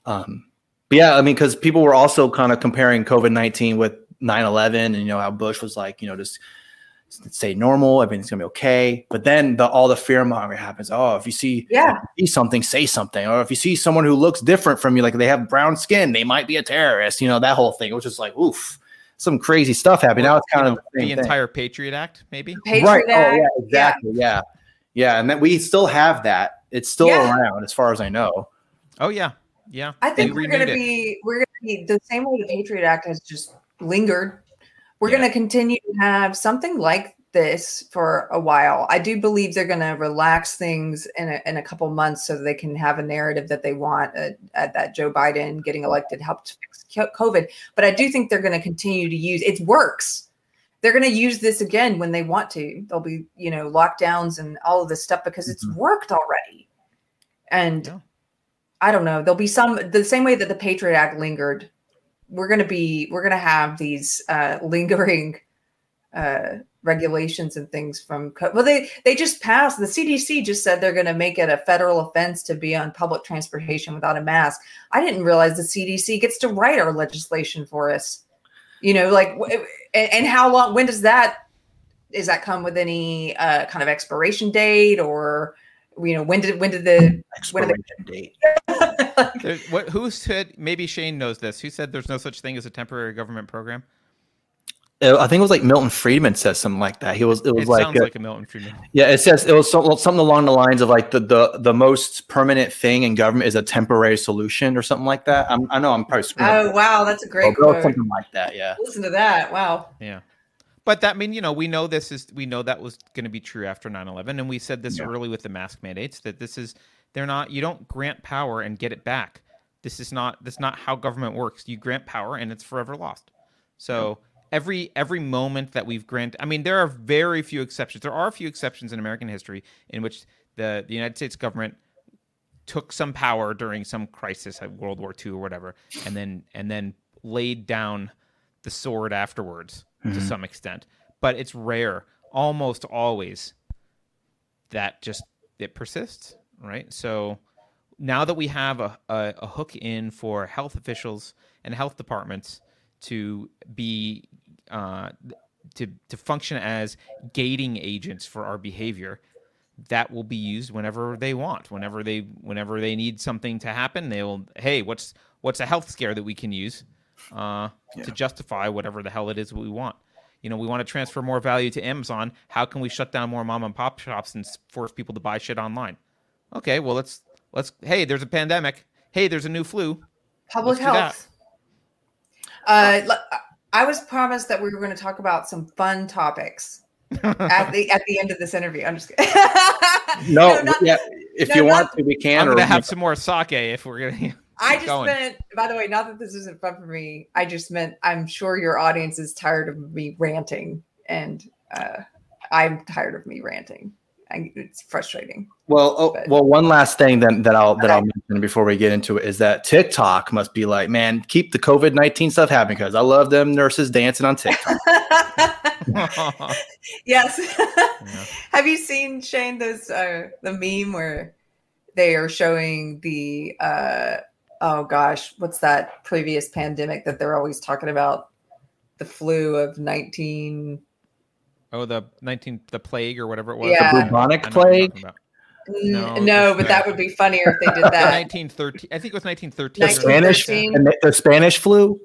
um, but yeah, I mean, because people were also kind of comparing COVID nineteen with 9-11 and you know how Bush was like, you know, just stay normal, everything's gonna be okay. But then the all the fear mongering happens. Oh, if you see
yeah.
see something, say something. Or if you see someone who looks different from you, like they have brown skin, they might be a terrorist. You know that whole thing, which is like, oof, some crazy stuff happening. Now it's kind of the,
the
same thing.
entire Patriot Act, maybe.
Patriot
right. Oh, yeah, exactly. Yeah. yeah, and that we still have that. It's still
Yeah.
around, as far as I know.
Oh yeah, yeah.
I think we're going to
it.
be we're going to be the same way the Patriot Act has just lingered. We're
Yeah.
going to continue to have something like this for a while. I do believe they're going to relax things in a, in a couple months so they can have a narrative that they want uh, uh, that Joe Biden getting elected helped fix COVID. But I do think they're going to continue to use it works. They're going to use this again when they want to. There'll be you know lockdowns and all of this stuff because it's
Mhm.
worked already. And
Yeah.
I don't know. There'll be some the same way that the Patriot Act lingered. We're gonna be we're gonna have these uh, lingering uh, regulations and things from. co- Well, they they just passed. The CDC just said they're gonna make it a federal offense to be on public transportation without a mask. I didn't realize the CDC gets to write our legislation for us. You know, like and, and how long? When does that? Does that come with any uh, kind of expiration date or? You know, when did when did the When are they-
Expiration date.
What, who said? Maybe Shane knows this. Who said there's no such thing as a temporary government program?
Uh, I think it was like Milton Friedman says something like that. He was. It was
It
like,
sounds
uh,
like a Milton Friedman.
yeah. It says it was so, something along the lines of like the the the most permanent thing in government is a temporary solution or something like that. I'm, I know I'm probably screwing.
Oh
up.
wow, that's a great
but
quote.
something like that. Yeah.
Listen to that. Wow.
Yeah. but that I mean, you know, we know this is we know that was going to be true after 9/11 and we said this
Yeah.
early with the mask mandates that this is they're not you don't grant power and get it back. This is not that's not how government works. You grant power and it's forever lost. So every every moment that we've granted I mean there are very few exceptions. There are a few exceptions in American history in which the the United States government took some power during some crisis like World War II or whatever, and then and then laid down the sword afterwards to
Mhm.
some extent. But it's rare, almost always, that just it persists, right? So now that we have a, a, a hook in for health officials and health departments to be uh, to to function as gating agents for our behavior, that will be used whenever they want whenever they whenever they need something to happen they'll hey what's what's a health scare that we can use uh,
Yeah.
to justify whatever the hell it is we want you know we want to transfer more value to amazon how can we shut down more mom and pop shops and force people to buy shit online okay well let's let's hey there's a pandemic hey there's a new flu
Public
Let's do that.
health. Uh, l- I was promised that we were going to talk about some fun topics at the at the end of this interview. I'm just kidding.
No,
not-
yeah. If
no,
you
not-
want to, we can.
i'm gonna have some more sake if we're gonna
I just
going.
meant, by the way, not that this isn't fun for me. I just meant I'm sure your audience is tired of me ranting, and uh, I'm tired of me ranting. I, it's frustrating.
Well, oh, well, one last thing that, that I'll that I'll mention before we get into it is that TikTok must be like, man, keep the COVID nineteen stuff happening because I love them nurses dancing on TikTok.
yes.
Yeah.
Have you seen Shane those uh, the meme where they are showing the uh, oh gosh, what's that previous pandemic that they're always talking about? The flu of nineteen.
Oh the 19 the plague or whatever it was
Yeah.
the bubonic
I know what you're
plague.
No,
No,
but
it's-
that would be funnier if they did that.
1913 i think it was 1913
The
or something.
Spanish, the, the Spanish flu.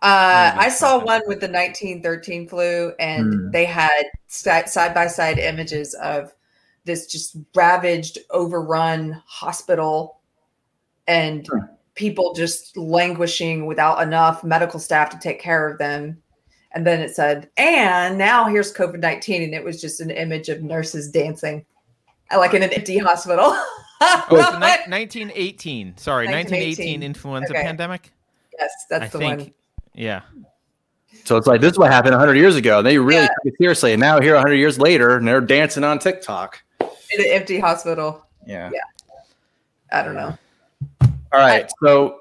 Uh, I saw one with the 1913 flu, and
Hmm.
they had side by side images of this just ravaged, overrun hospital and
Hmm.
people just languishing without enough medical staff to take care of them. And then it said, and now here's COVID 19. And it was just an image of nurses dancing like in an empty hospital.
Oh, it's ni- 1918. Sorry, 1918
1918.
influenza
Okay.
pandemic.
yes, that's
I
the
think.
one.
Yeah.
So it's like this is what happened 100 years ago. And they really
Yeah.
took it seriously, and now here 100 years later, and they're dancing on TikTok.
In an empty hospital.
Yeah. Yeah.
I don't know.
All right. So,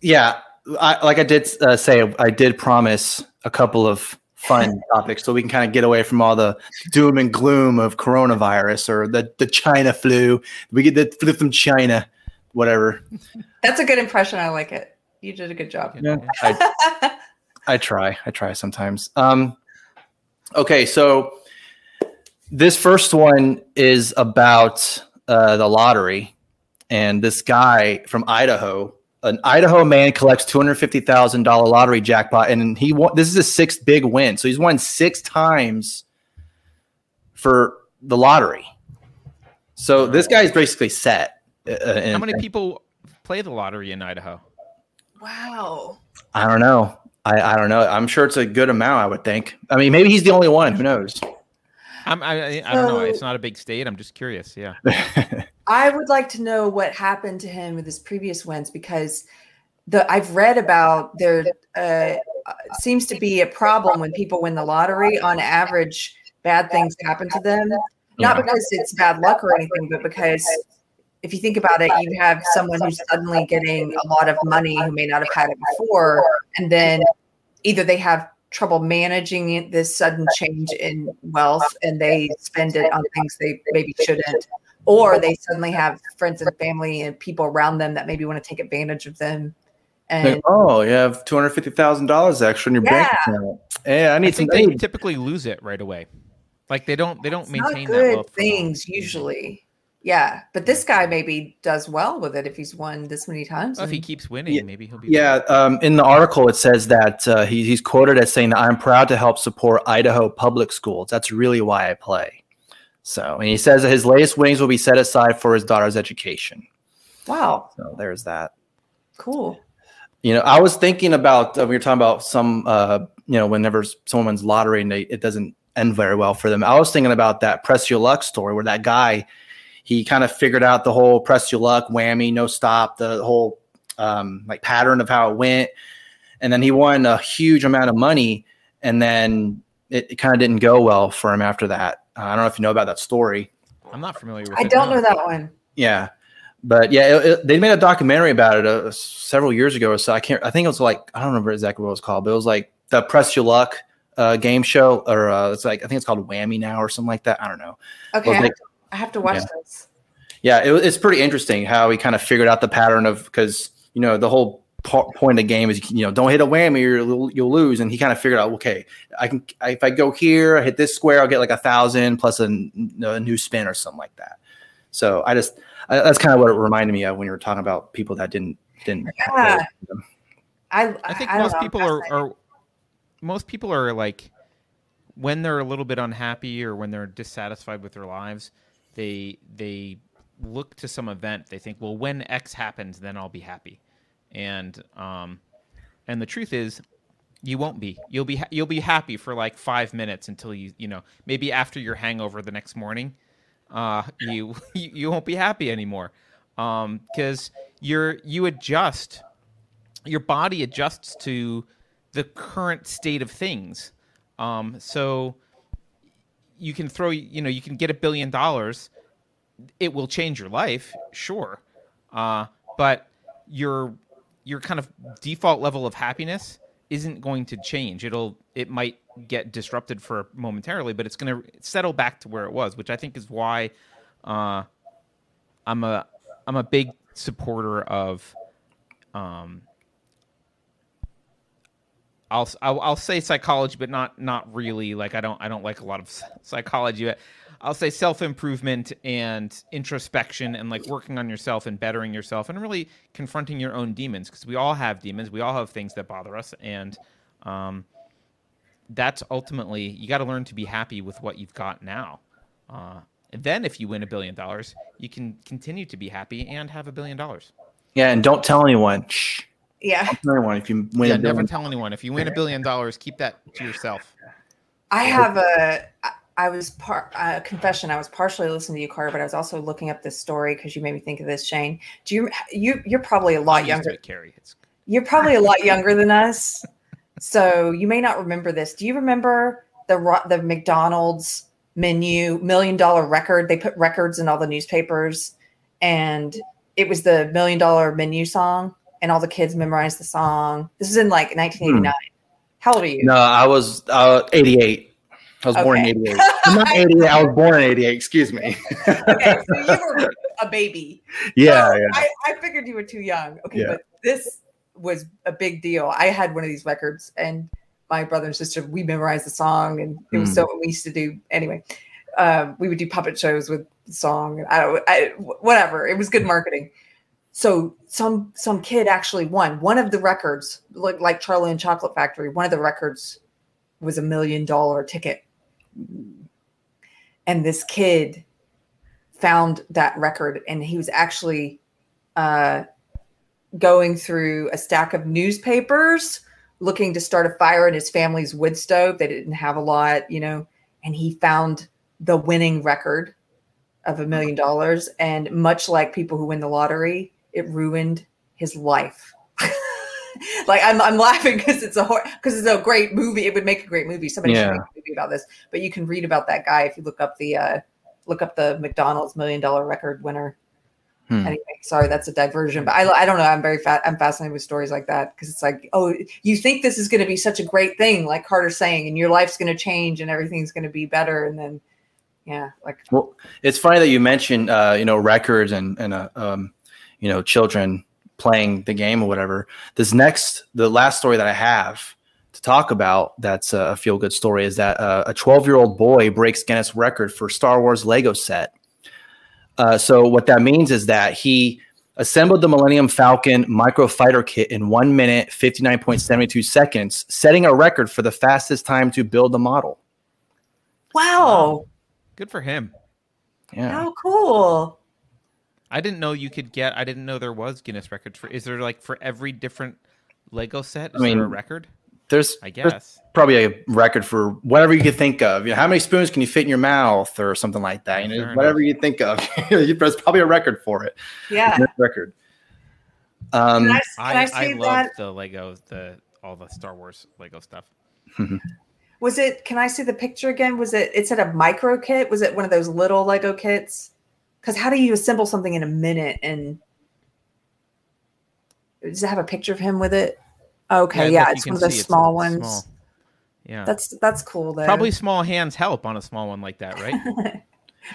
yeah, I, like I did uh, say, I did promise a couple of fun topics so we can kind of get away from all the doom and gloom of coronavirus or the, the China flu. We get the flu from China, whatever.
That's a good impression. I like it. You did a good job.
Yeah. I, I try. I try sometimes. Um, okay, so this first one is about uh, the lottery, and this guy from Idaho, an Idaho man collects two hundred fifty thousand dollar lottery jackpot, and he won. This is his sixth big win, so he's won six times for the lottery. So this guy is basically set. Uh,
How many people play the lottery in Idaho?
wow.
I don't know. I, I don't know. I'm sure it's a good amount. I would think. I mean, maybe he's the only one. Who knows?
I'm, I, I, I don't know. It's not a big state. I'm just curious. Yeah.
I would like to know what happened to him with his previous wins because the I've read about there uh, seems to be a problem when people win the lottery. On average, bad things happen to them. Not because it's bad luck or anything, but because if you think about it, you have someone who's suddenly getting a lot of money who may not have had it before, and then either they have trouble managing this sudden change in wealth and they spend it on things they maybe shouldn't, or they suddenly have friends and family and people around them that maybe want to take advantage of them.
Like,
And
oh, you have two hundred fifty thousand dollars extra in your bank account. Yeah, I
I
need some.
think they
aid.
typically lose it right away. Like they don't. They don't
it's not
maintain that
good
well. for
things usually. Yeah, but this guy maybe does well with it if he's won this many times.
Well, if he keeps winning,
Yeah.
maybe he'll be.
Yeah, um, in the article it says that uh, he, he's quoted as saying that I'm proud to help support Idaho public schools. That's really why I play. So, and he says that his latest winnings will be set aside for his daughter's education.
wow,
So there's that.
cool.
You know, I was thinking about uh, we were talking about some uh, you know, whenever someone wins lottery and they, it doesn't end very well for them. I was thinking about that press your luck story where that guy he kind of figured out the whole press your luck whammy no stop the whole um, like pattern of how it went and then he won a huge amount of money and then it, it kind of didn't go well for him after that uh, i don't know if you know about that story
I'm not familiar with.
I
it,
don't
no.
know that one.
yeah but yeah it, it- they made a documentary about it uh, several years ago or so i can't i think it was like i don't remember exactly what it was called but it was like the press your luck uh, game show or uh, it's like i think it's called whammy now or something like that i don't know
Okay,
Well,
I
they-
have to, I have to watch
Yeah.
this.
Yeah, it, it's pretty interesting how he kind of figured out the pattern of because you know the whole po- point of the game is you know don't hit a whammy or you'll, you'll lose, and he kind of figured out okay, I can I, if I go here, I hit this square, I'll get like a thousand plus a new spin or something like that. So I just I, that's kind of what it reminded me of when you were talking about people that didn't didn't.
Yeah. I
I think
I
most
know,
people are, are most people are like when they're a little bit unhappy or when they're dissatisfied with their lives, they they look to some event. They think, well, when X happens, then I'll be happy. And um, and the truth is, you won't be. You'll be ha- you'll be happy for like five minutes until you you know maybe after your hangover the next morning, uh, you you, won't be happy anymore, um, because you're you adjust your body adjusts to the current state of things. Um, so you can throw, you know, you can get a billion dollars. It will change your life, sure, uh, but your your kind of default level of happiness isn't going to change. It'll it might get disrupted for momentarily, but it's going to settle back to where it was, which I think is why uh, I'm a I'm a big supporter of um, I'll, I'll I'll say psychology, but not not really. Like I don't I don't like a lot of psychology. But I'll say self improvement and introspection and like working on yourself and bettering yourself and really confronting your own demons because we all have demons. We all have things that bother us, and um, that's ultimately you got to learn to be happy with what you've got now. Uh, and then if you win a billion dollars, you can continue to be happy and have a billion dollars.
Yeah, and don't tell anyone. Shh.
Yeah,
Don't tell anyone if you win
yeah,
a
never tell anyone. If you win a billion dollars, keep that to yourself.
I have a. I- I was part uh, confession. I was partially listening to you, Carter, but I was also looking up this story because you made me think of this. Shane, do you you you're probably a
I'm
lot younger.
Carrie. It's
You're probably a lot younger than us, so you may not remember this. Do you remember the the McDonald's menu million dollar record? They put records in all the newspapers, and it was the million dollar menu song, and all the kids memorized the song. This is in like 1989. How old are you?
No, I was uh, 88. I was born in 88. I'm not 88. I was born in 88. Excuse me.
okay, so you were a baby.
yeah,
So
yeah.
I, I figured you were too young. Okay,
Yeah.
but this was a big deal. I had one of these records, and my brother and sister we memorized the song, and it was
Mm.
so we used to do anyway. Um, we would do puppet shows with the song, and I don't, I, whatever. It was good marketing. So some some kid actually won one of the records, like like Charlie and Chocolate Factory. One of the records was a million dollar ticket, and this kid found that record and he was actually uh, going through a stack of newspapers looking to start a fire in his family's wood stove. They didn't have a lot you know and he found the winning record of a million dollars. And much like people who win the lottery it ruined his life like I'm, I'm laughing because it's a because it's a great movie it would make a great movie somebody should make a movie about this but you can read about that guy if you look up the uh look up the McDonald's million dollar record winner.
Hmm.
Anyway, sorry, that's a diversion, but I, I don't know. I'm very fat. I'm fascinated with stories like that because it's like, oh, you think this is going to be such a great thing, like Carter's saying, and your life's going to change and everything's going to be better, and then, yeah, like
Well, it's funny that you mentioned, uh, you know, records and and uh, um, you know, children playing the game or whatever. This next, the last story that I have to talk about that's a feel good story is that uh, a 12 year old boy breaks Guinness record for Star Wars Lego set. Uh, so what that means is that he assembled the Millennium Falcon micro fighter kit in one minute 59.72 seconds, setting a record for the fastest time to build the model.
wow,
good for him.
Yeah.
how cool.
I didn't know you could get. I didn't know there was Guinness records for. Is there like for every different Lego set? Is
I mean,
there a record?
there's
I
there's
guess.
probably a record for whatever you could think of. You know, how many spoons can you fit in your mouth or something like that? You know,
Fair
whatever you think of. there's probably a record for it.
Yeah.
Record. Um,
Can I, can I,
I,
say
I
that?
love the Lego, the all the Star Wars Lego stuff.
Was it? Can I see the picture again? Was it? It said a micro kit. Was it one of those little Lego kits? Because how do you assemble something in a minute? And does it have a picture of him with it? Okay, yeah,
like you
it's one of those
see, it's
small ones.
small. Yeah.
That's that's cool though.
Probably small hands help on a small one like that, right?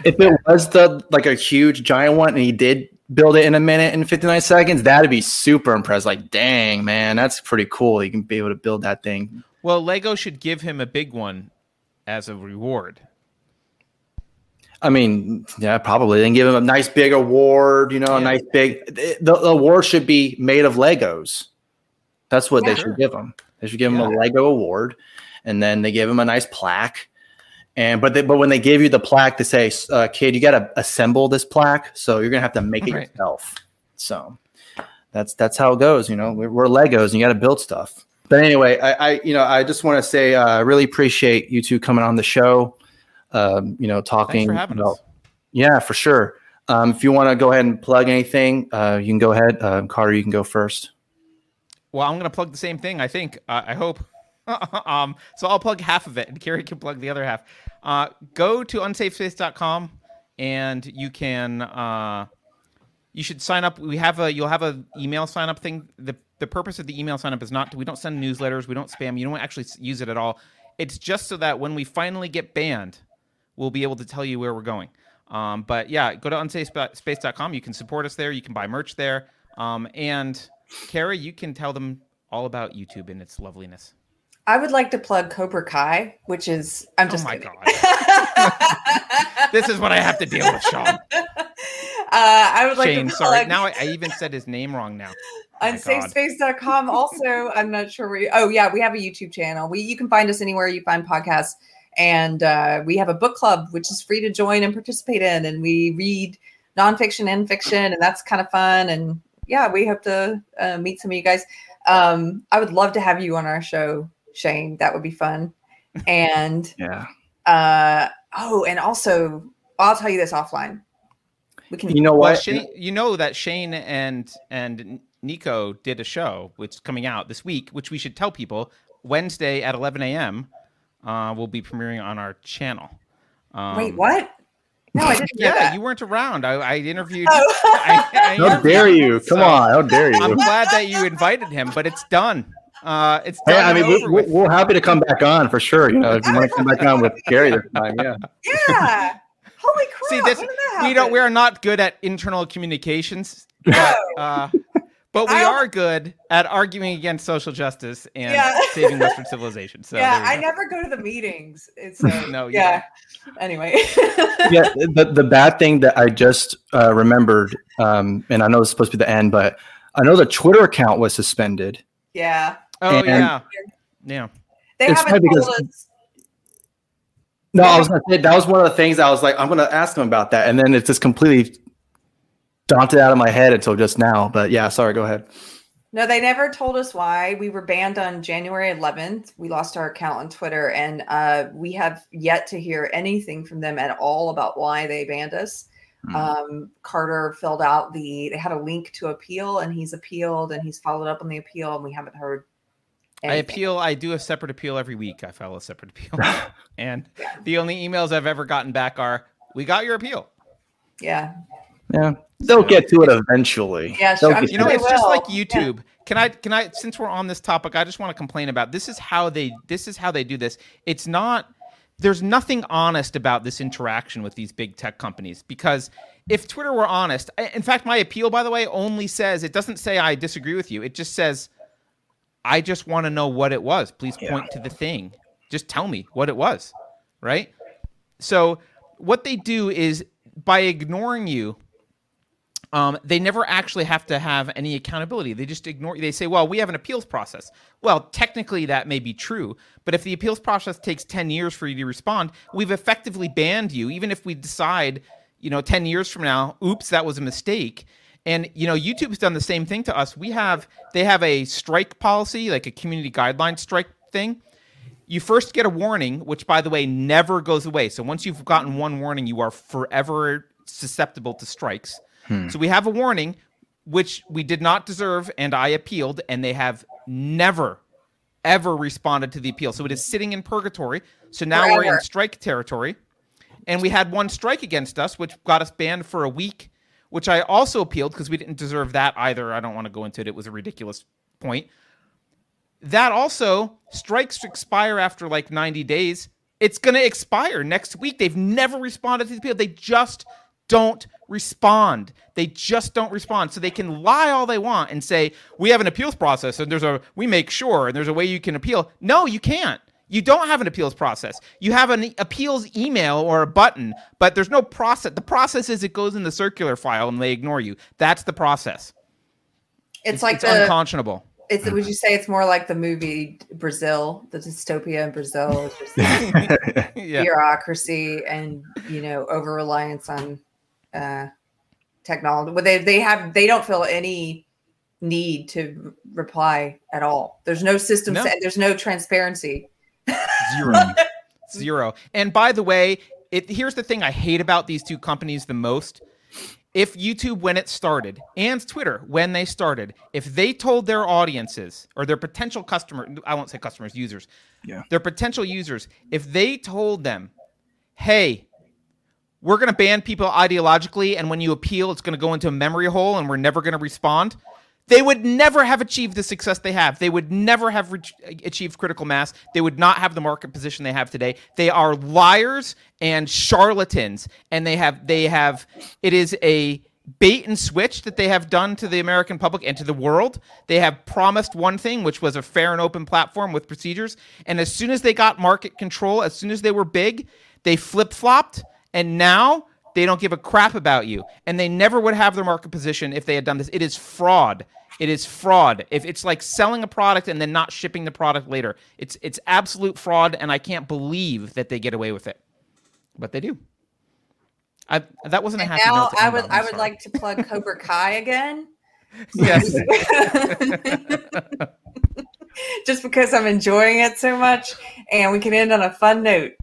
if it was the like a huge giant one and he did build it in a minute and 59 seconds, that'd be super impressed. Like, dang, man, that's pretty cool. You can be able to build that thing.
well, Lego should give him a big one as a reward.
I mean, yeah, probably. Then give him a nice big award, you know, a nice big. The, the award should be made of Legos. That's what
Yeah.
they should give him. They should give him
Yeah.
a Lego award, and then they give him a nice plaque. And but they, but when they give you the plaque, they say, uh, "Kid, you got to assemble this plaque, so you're gonna have to make it
Right.
yourself." So that's that's how it goes. You know, we're, we're Legos, and you got to build stuff. But anyway, I, I you know I just want to say uh, I really appreciate you two coming on the show. Um, you know, talking
Thanks for
about
us.
yeah, for sure. Um, if you want to go ahead and plug anything, uh, you can go ahead. Uh, Carter, you can go first.
Well, I'm going to plug the same thing. I think. Uh, I hope. um, so I'll plug half of it, and Carrie can plug the other half. Uh, go to unsafespace.com, and you can. Uh, you should sign up. We have a. You'll have a email sign up thing. the The purpose of the email sign up is not. We don't send newsletters. We don't spam. You don't actually use it at all. It's just so that when we finally get banned, we'll be able to tell you where we're going. Um, but yeah, go to unsafespace.com. You can support us there. You can buy merch there. Um, and Carrie, you can tell them all about YouTube and its loveliness.
I would like to plug Cobra Kai, which is I'm just
oh my
kidding.
god, this is what I have to deal with, Sean.
uh, I would like
Shane,
to
sorry. Now I, I even said his name wrong. Now.
unsafespace.com also i'm not sure where you, oh yeah we have a youtube channel we you can find us anywhere you find podcasts and uh, we have a book club which is free to join and participate in and we read nonfiction and fiction and that's kind of fun and yeah we hope to uh, meet some of you guys um, i would love to have you on our show shane that would be fun and
Yeah.
uh, oh and also i'll tell you this offline we can
You know what?
Shane, you know that Shane and and Nico did a show which is coming out this week, which we should tell people Wednesday at 11 a.m. Uh, will be premiering on our channel. Um,
wait what no i didn't
Yeah, you weren't around. I, I interviewed.
Oh.
I, I
How dare you? Come
so
on. How dare you?
I'm glad that you invited him, but it's done. Uh, it's done.
Hey, I mean,
over
we're, we're happy to come back on for sure. You know, if you want to come back on with Carrie this time, yeah.
Yeah. Holy crap.
See this?
when did that
We don't. We are not good at internal communications, but, uh, but we are good at arguing against social justice and
Yeah.
saving Western civilization. So
yeah, I never go to the meetings. It's uh,
No, you
yeah. Anyway.
yeah, the, the bad thing that I just uh, remembered, um, and I know it's supposed to be the end, but I know the Twitter account was suspended.
yeah.
Oh
And-
yeah, yeah.
They
It's
haven't told
because-
us.
No, I was gonna say that was one of the things I was like, I'm gonna ask them about that, and then it's just completely daunted out of my head until just now. But yeah, sorry, go ahead.
No, they never told us why. We were banned on January 11th. We lost our account on Twitter, and uh, we have yet to hear anything from them at all about why they banned us.
Hmm.
Um, Carter filled out the, they had a link to appeal, and he's appealed and he's followed up on the appeal, and we haven't heard.
I appeal. I do a separate appeal every week. I file a separate appeal, and the only emails I've ever gotten back are, "We got your appeal."
Yeah.
Yeah, they'll get to it eventually.
Yeah, sure.
You know,
it.
it's just
will.
like
Yeah.
YouTube. Can I? Can I? Since we're on this topic, I just want to complain about this. Is how they. This is how they do this. It's not. There's nothing honest about this interaction with these big tech companies because if Twitter were honest, in fact, my appeal, by the way, only says it doesn't say I disagree with you. It just says I just want to know what it was. Please point to the thing. Just tell me what it was. Right. So what they do is by ignoring you, um, they never actually have to have any accountability. They just ignore. They say, "Well, we have an appeals process." Well, technically that may be true, but if the appeals process takes ten years for you to respond, we've effectively banned you. Even if we decide, you know, ten years from now, oops, that was a mistake. And you know, YouTube's done the same thing to us. We have they have a strike policy, like a community guideline strike thing. You first get a warning, which by the way never goes away. So once you've gotten one warning, you are forever susceptible to strikes.
Hmm.
So we have a warning, which we did not deserve, and I appealed, and they have never, ever responded to the appeal. So it is sitting in purgatory. So now we're in strike territory. And we had one strike against us, which got us banned for a week, which I also appealed because we didn't deserve that either. I don't want to go into it. It was a ridiculous point. That also, strikes expire after like 90 days. It's going to expire next week. They've never responded to the appeal. They just don't respond. They just don't respond. So they can lie all they want and say, we have an appeals process and there's a, we make sure and there's a way you can appeal. No, you can't. You don't have an appeals process. You have an appeals email or a button, but there's no process. The process is it goes in the circular file and they ignore you. That's the process.
It's, like
it's
the
unconscionable.
it's would you say it's more like the movie Brazil, the dystopia in Brazil, just
yeah.
bureaucracy and you know over reliance on uh technology. Well, they they have they don't feel any need to reply at all. There's no system.
No.
set- there's no transparency.
Zero. Zero. And by the way, it here's the thing I hate about these two companies the most. If YouTube, when it started, and Twitter, when they started, if they told their audiences or their potential customer, I won't say customers, users,
Yeah.
their potential users, if they told them, hey, we're going to ban people ideologically, and when you appeal, it's going to go into a memory hole and we're never going to respond, they would never have achieved the success they have. They would never have reach achieved critical mass. They would not have the market position they have today. They are liars and charlatans, and they have they have it is a bait and switch that they have done to the American public and to the world. They have promised one thing, which was a fair and open platform with procedures, and as soon as they got market control, as soon as they were big, they flip flopped, and now they don't give a crap about you, and they never would have their market position if they had done this. It is fraud. It is fraud. If it's like selling a product and then not shipping the product later, it's it's absolute fraud, and I can't believe that they get away with it, but they do. I that wasn't a
And
happy
now I would I would
sorry.
like to plug Cobra Kai again.
yes.
Just because I'm enjoying it so much, and we can end on a fun note.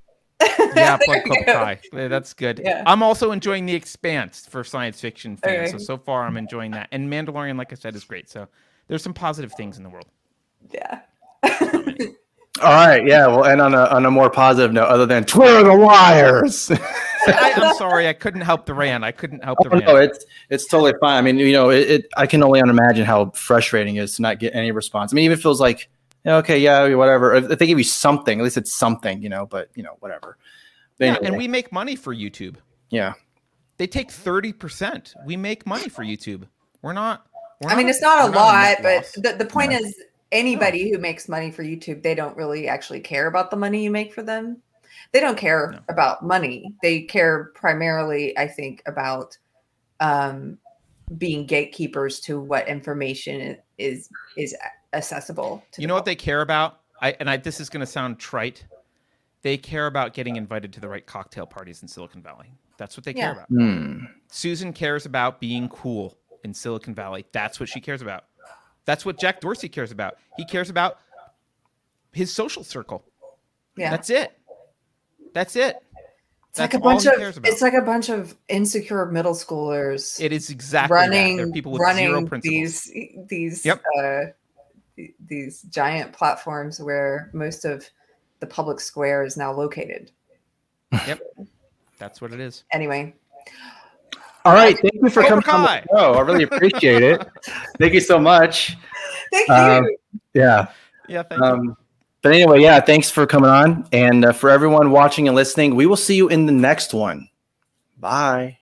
yeah,
There
plug
we go.
Kai. Yeah, That's good.
Yeah.
I'm also enjoying The Expanse for science fiction fans. So
Okay.
so far, I'm enjoying that. And Mandalorian, like I said, is great. So there's some positive things in the world.
Yeah.
All right, yeah, Well, and on a on a more positive note, other than Twitter the liars.
I, I'm sorry, I couldn't help the rant. I couldn't help the
Oh,
rant.
no, it's it's totally fine. I mean, you know, it, it I can only imagine how frustrating it is to not get any response. I mean, even feels like, yeah, okay, yeah, whatever. If, if they give you something, at least it's something, you know. But you know, whatever. But
yeah,
anyway,
and we make money for YouTube.
yeah,
They take thirty percent. We make money for YouTube. We're not. We're
I mean,
not-
it's not a lot,
net
but the, the point
No.
is anybody who makes money for YouTube, they don't really actually care about the money you make for them. They don't care
No.
about money. They care primarily, I think, about um, being gatekeepers to what information is is accessible. To
you know what they care about? I and I. This is going to sound trite. They care about getting invited to the right cocktail parties in Silicon Valley. That's what they
Yeah.
care about.
Hmm.
Susan cares about being cool in Silicon Valley. That's what she cares about. That's what Jack Dorsey cares about. He cares about his social circle.
yeah.
That's it. That's it.
It's like a bunch of
he cares about.
it's like a bunch of insecure middle schoolers
It is exactly
running.
People with zero
running
principles.
these these
Yep.
uh, these giant platforms where most of the public square is now located. Yep.
That's what it is.
Anyway,
All right, thank you for
Cobra
coming on
Kai.
the show. I really appreciate it. thank you so much.
thank you.
Um, Yeah.
Yeah, thank you.
Um, but anyway, yeah, thanks for coming on. And uh, for everyone watching and listening, we will see you in the next one. Bye.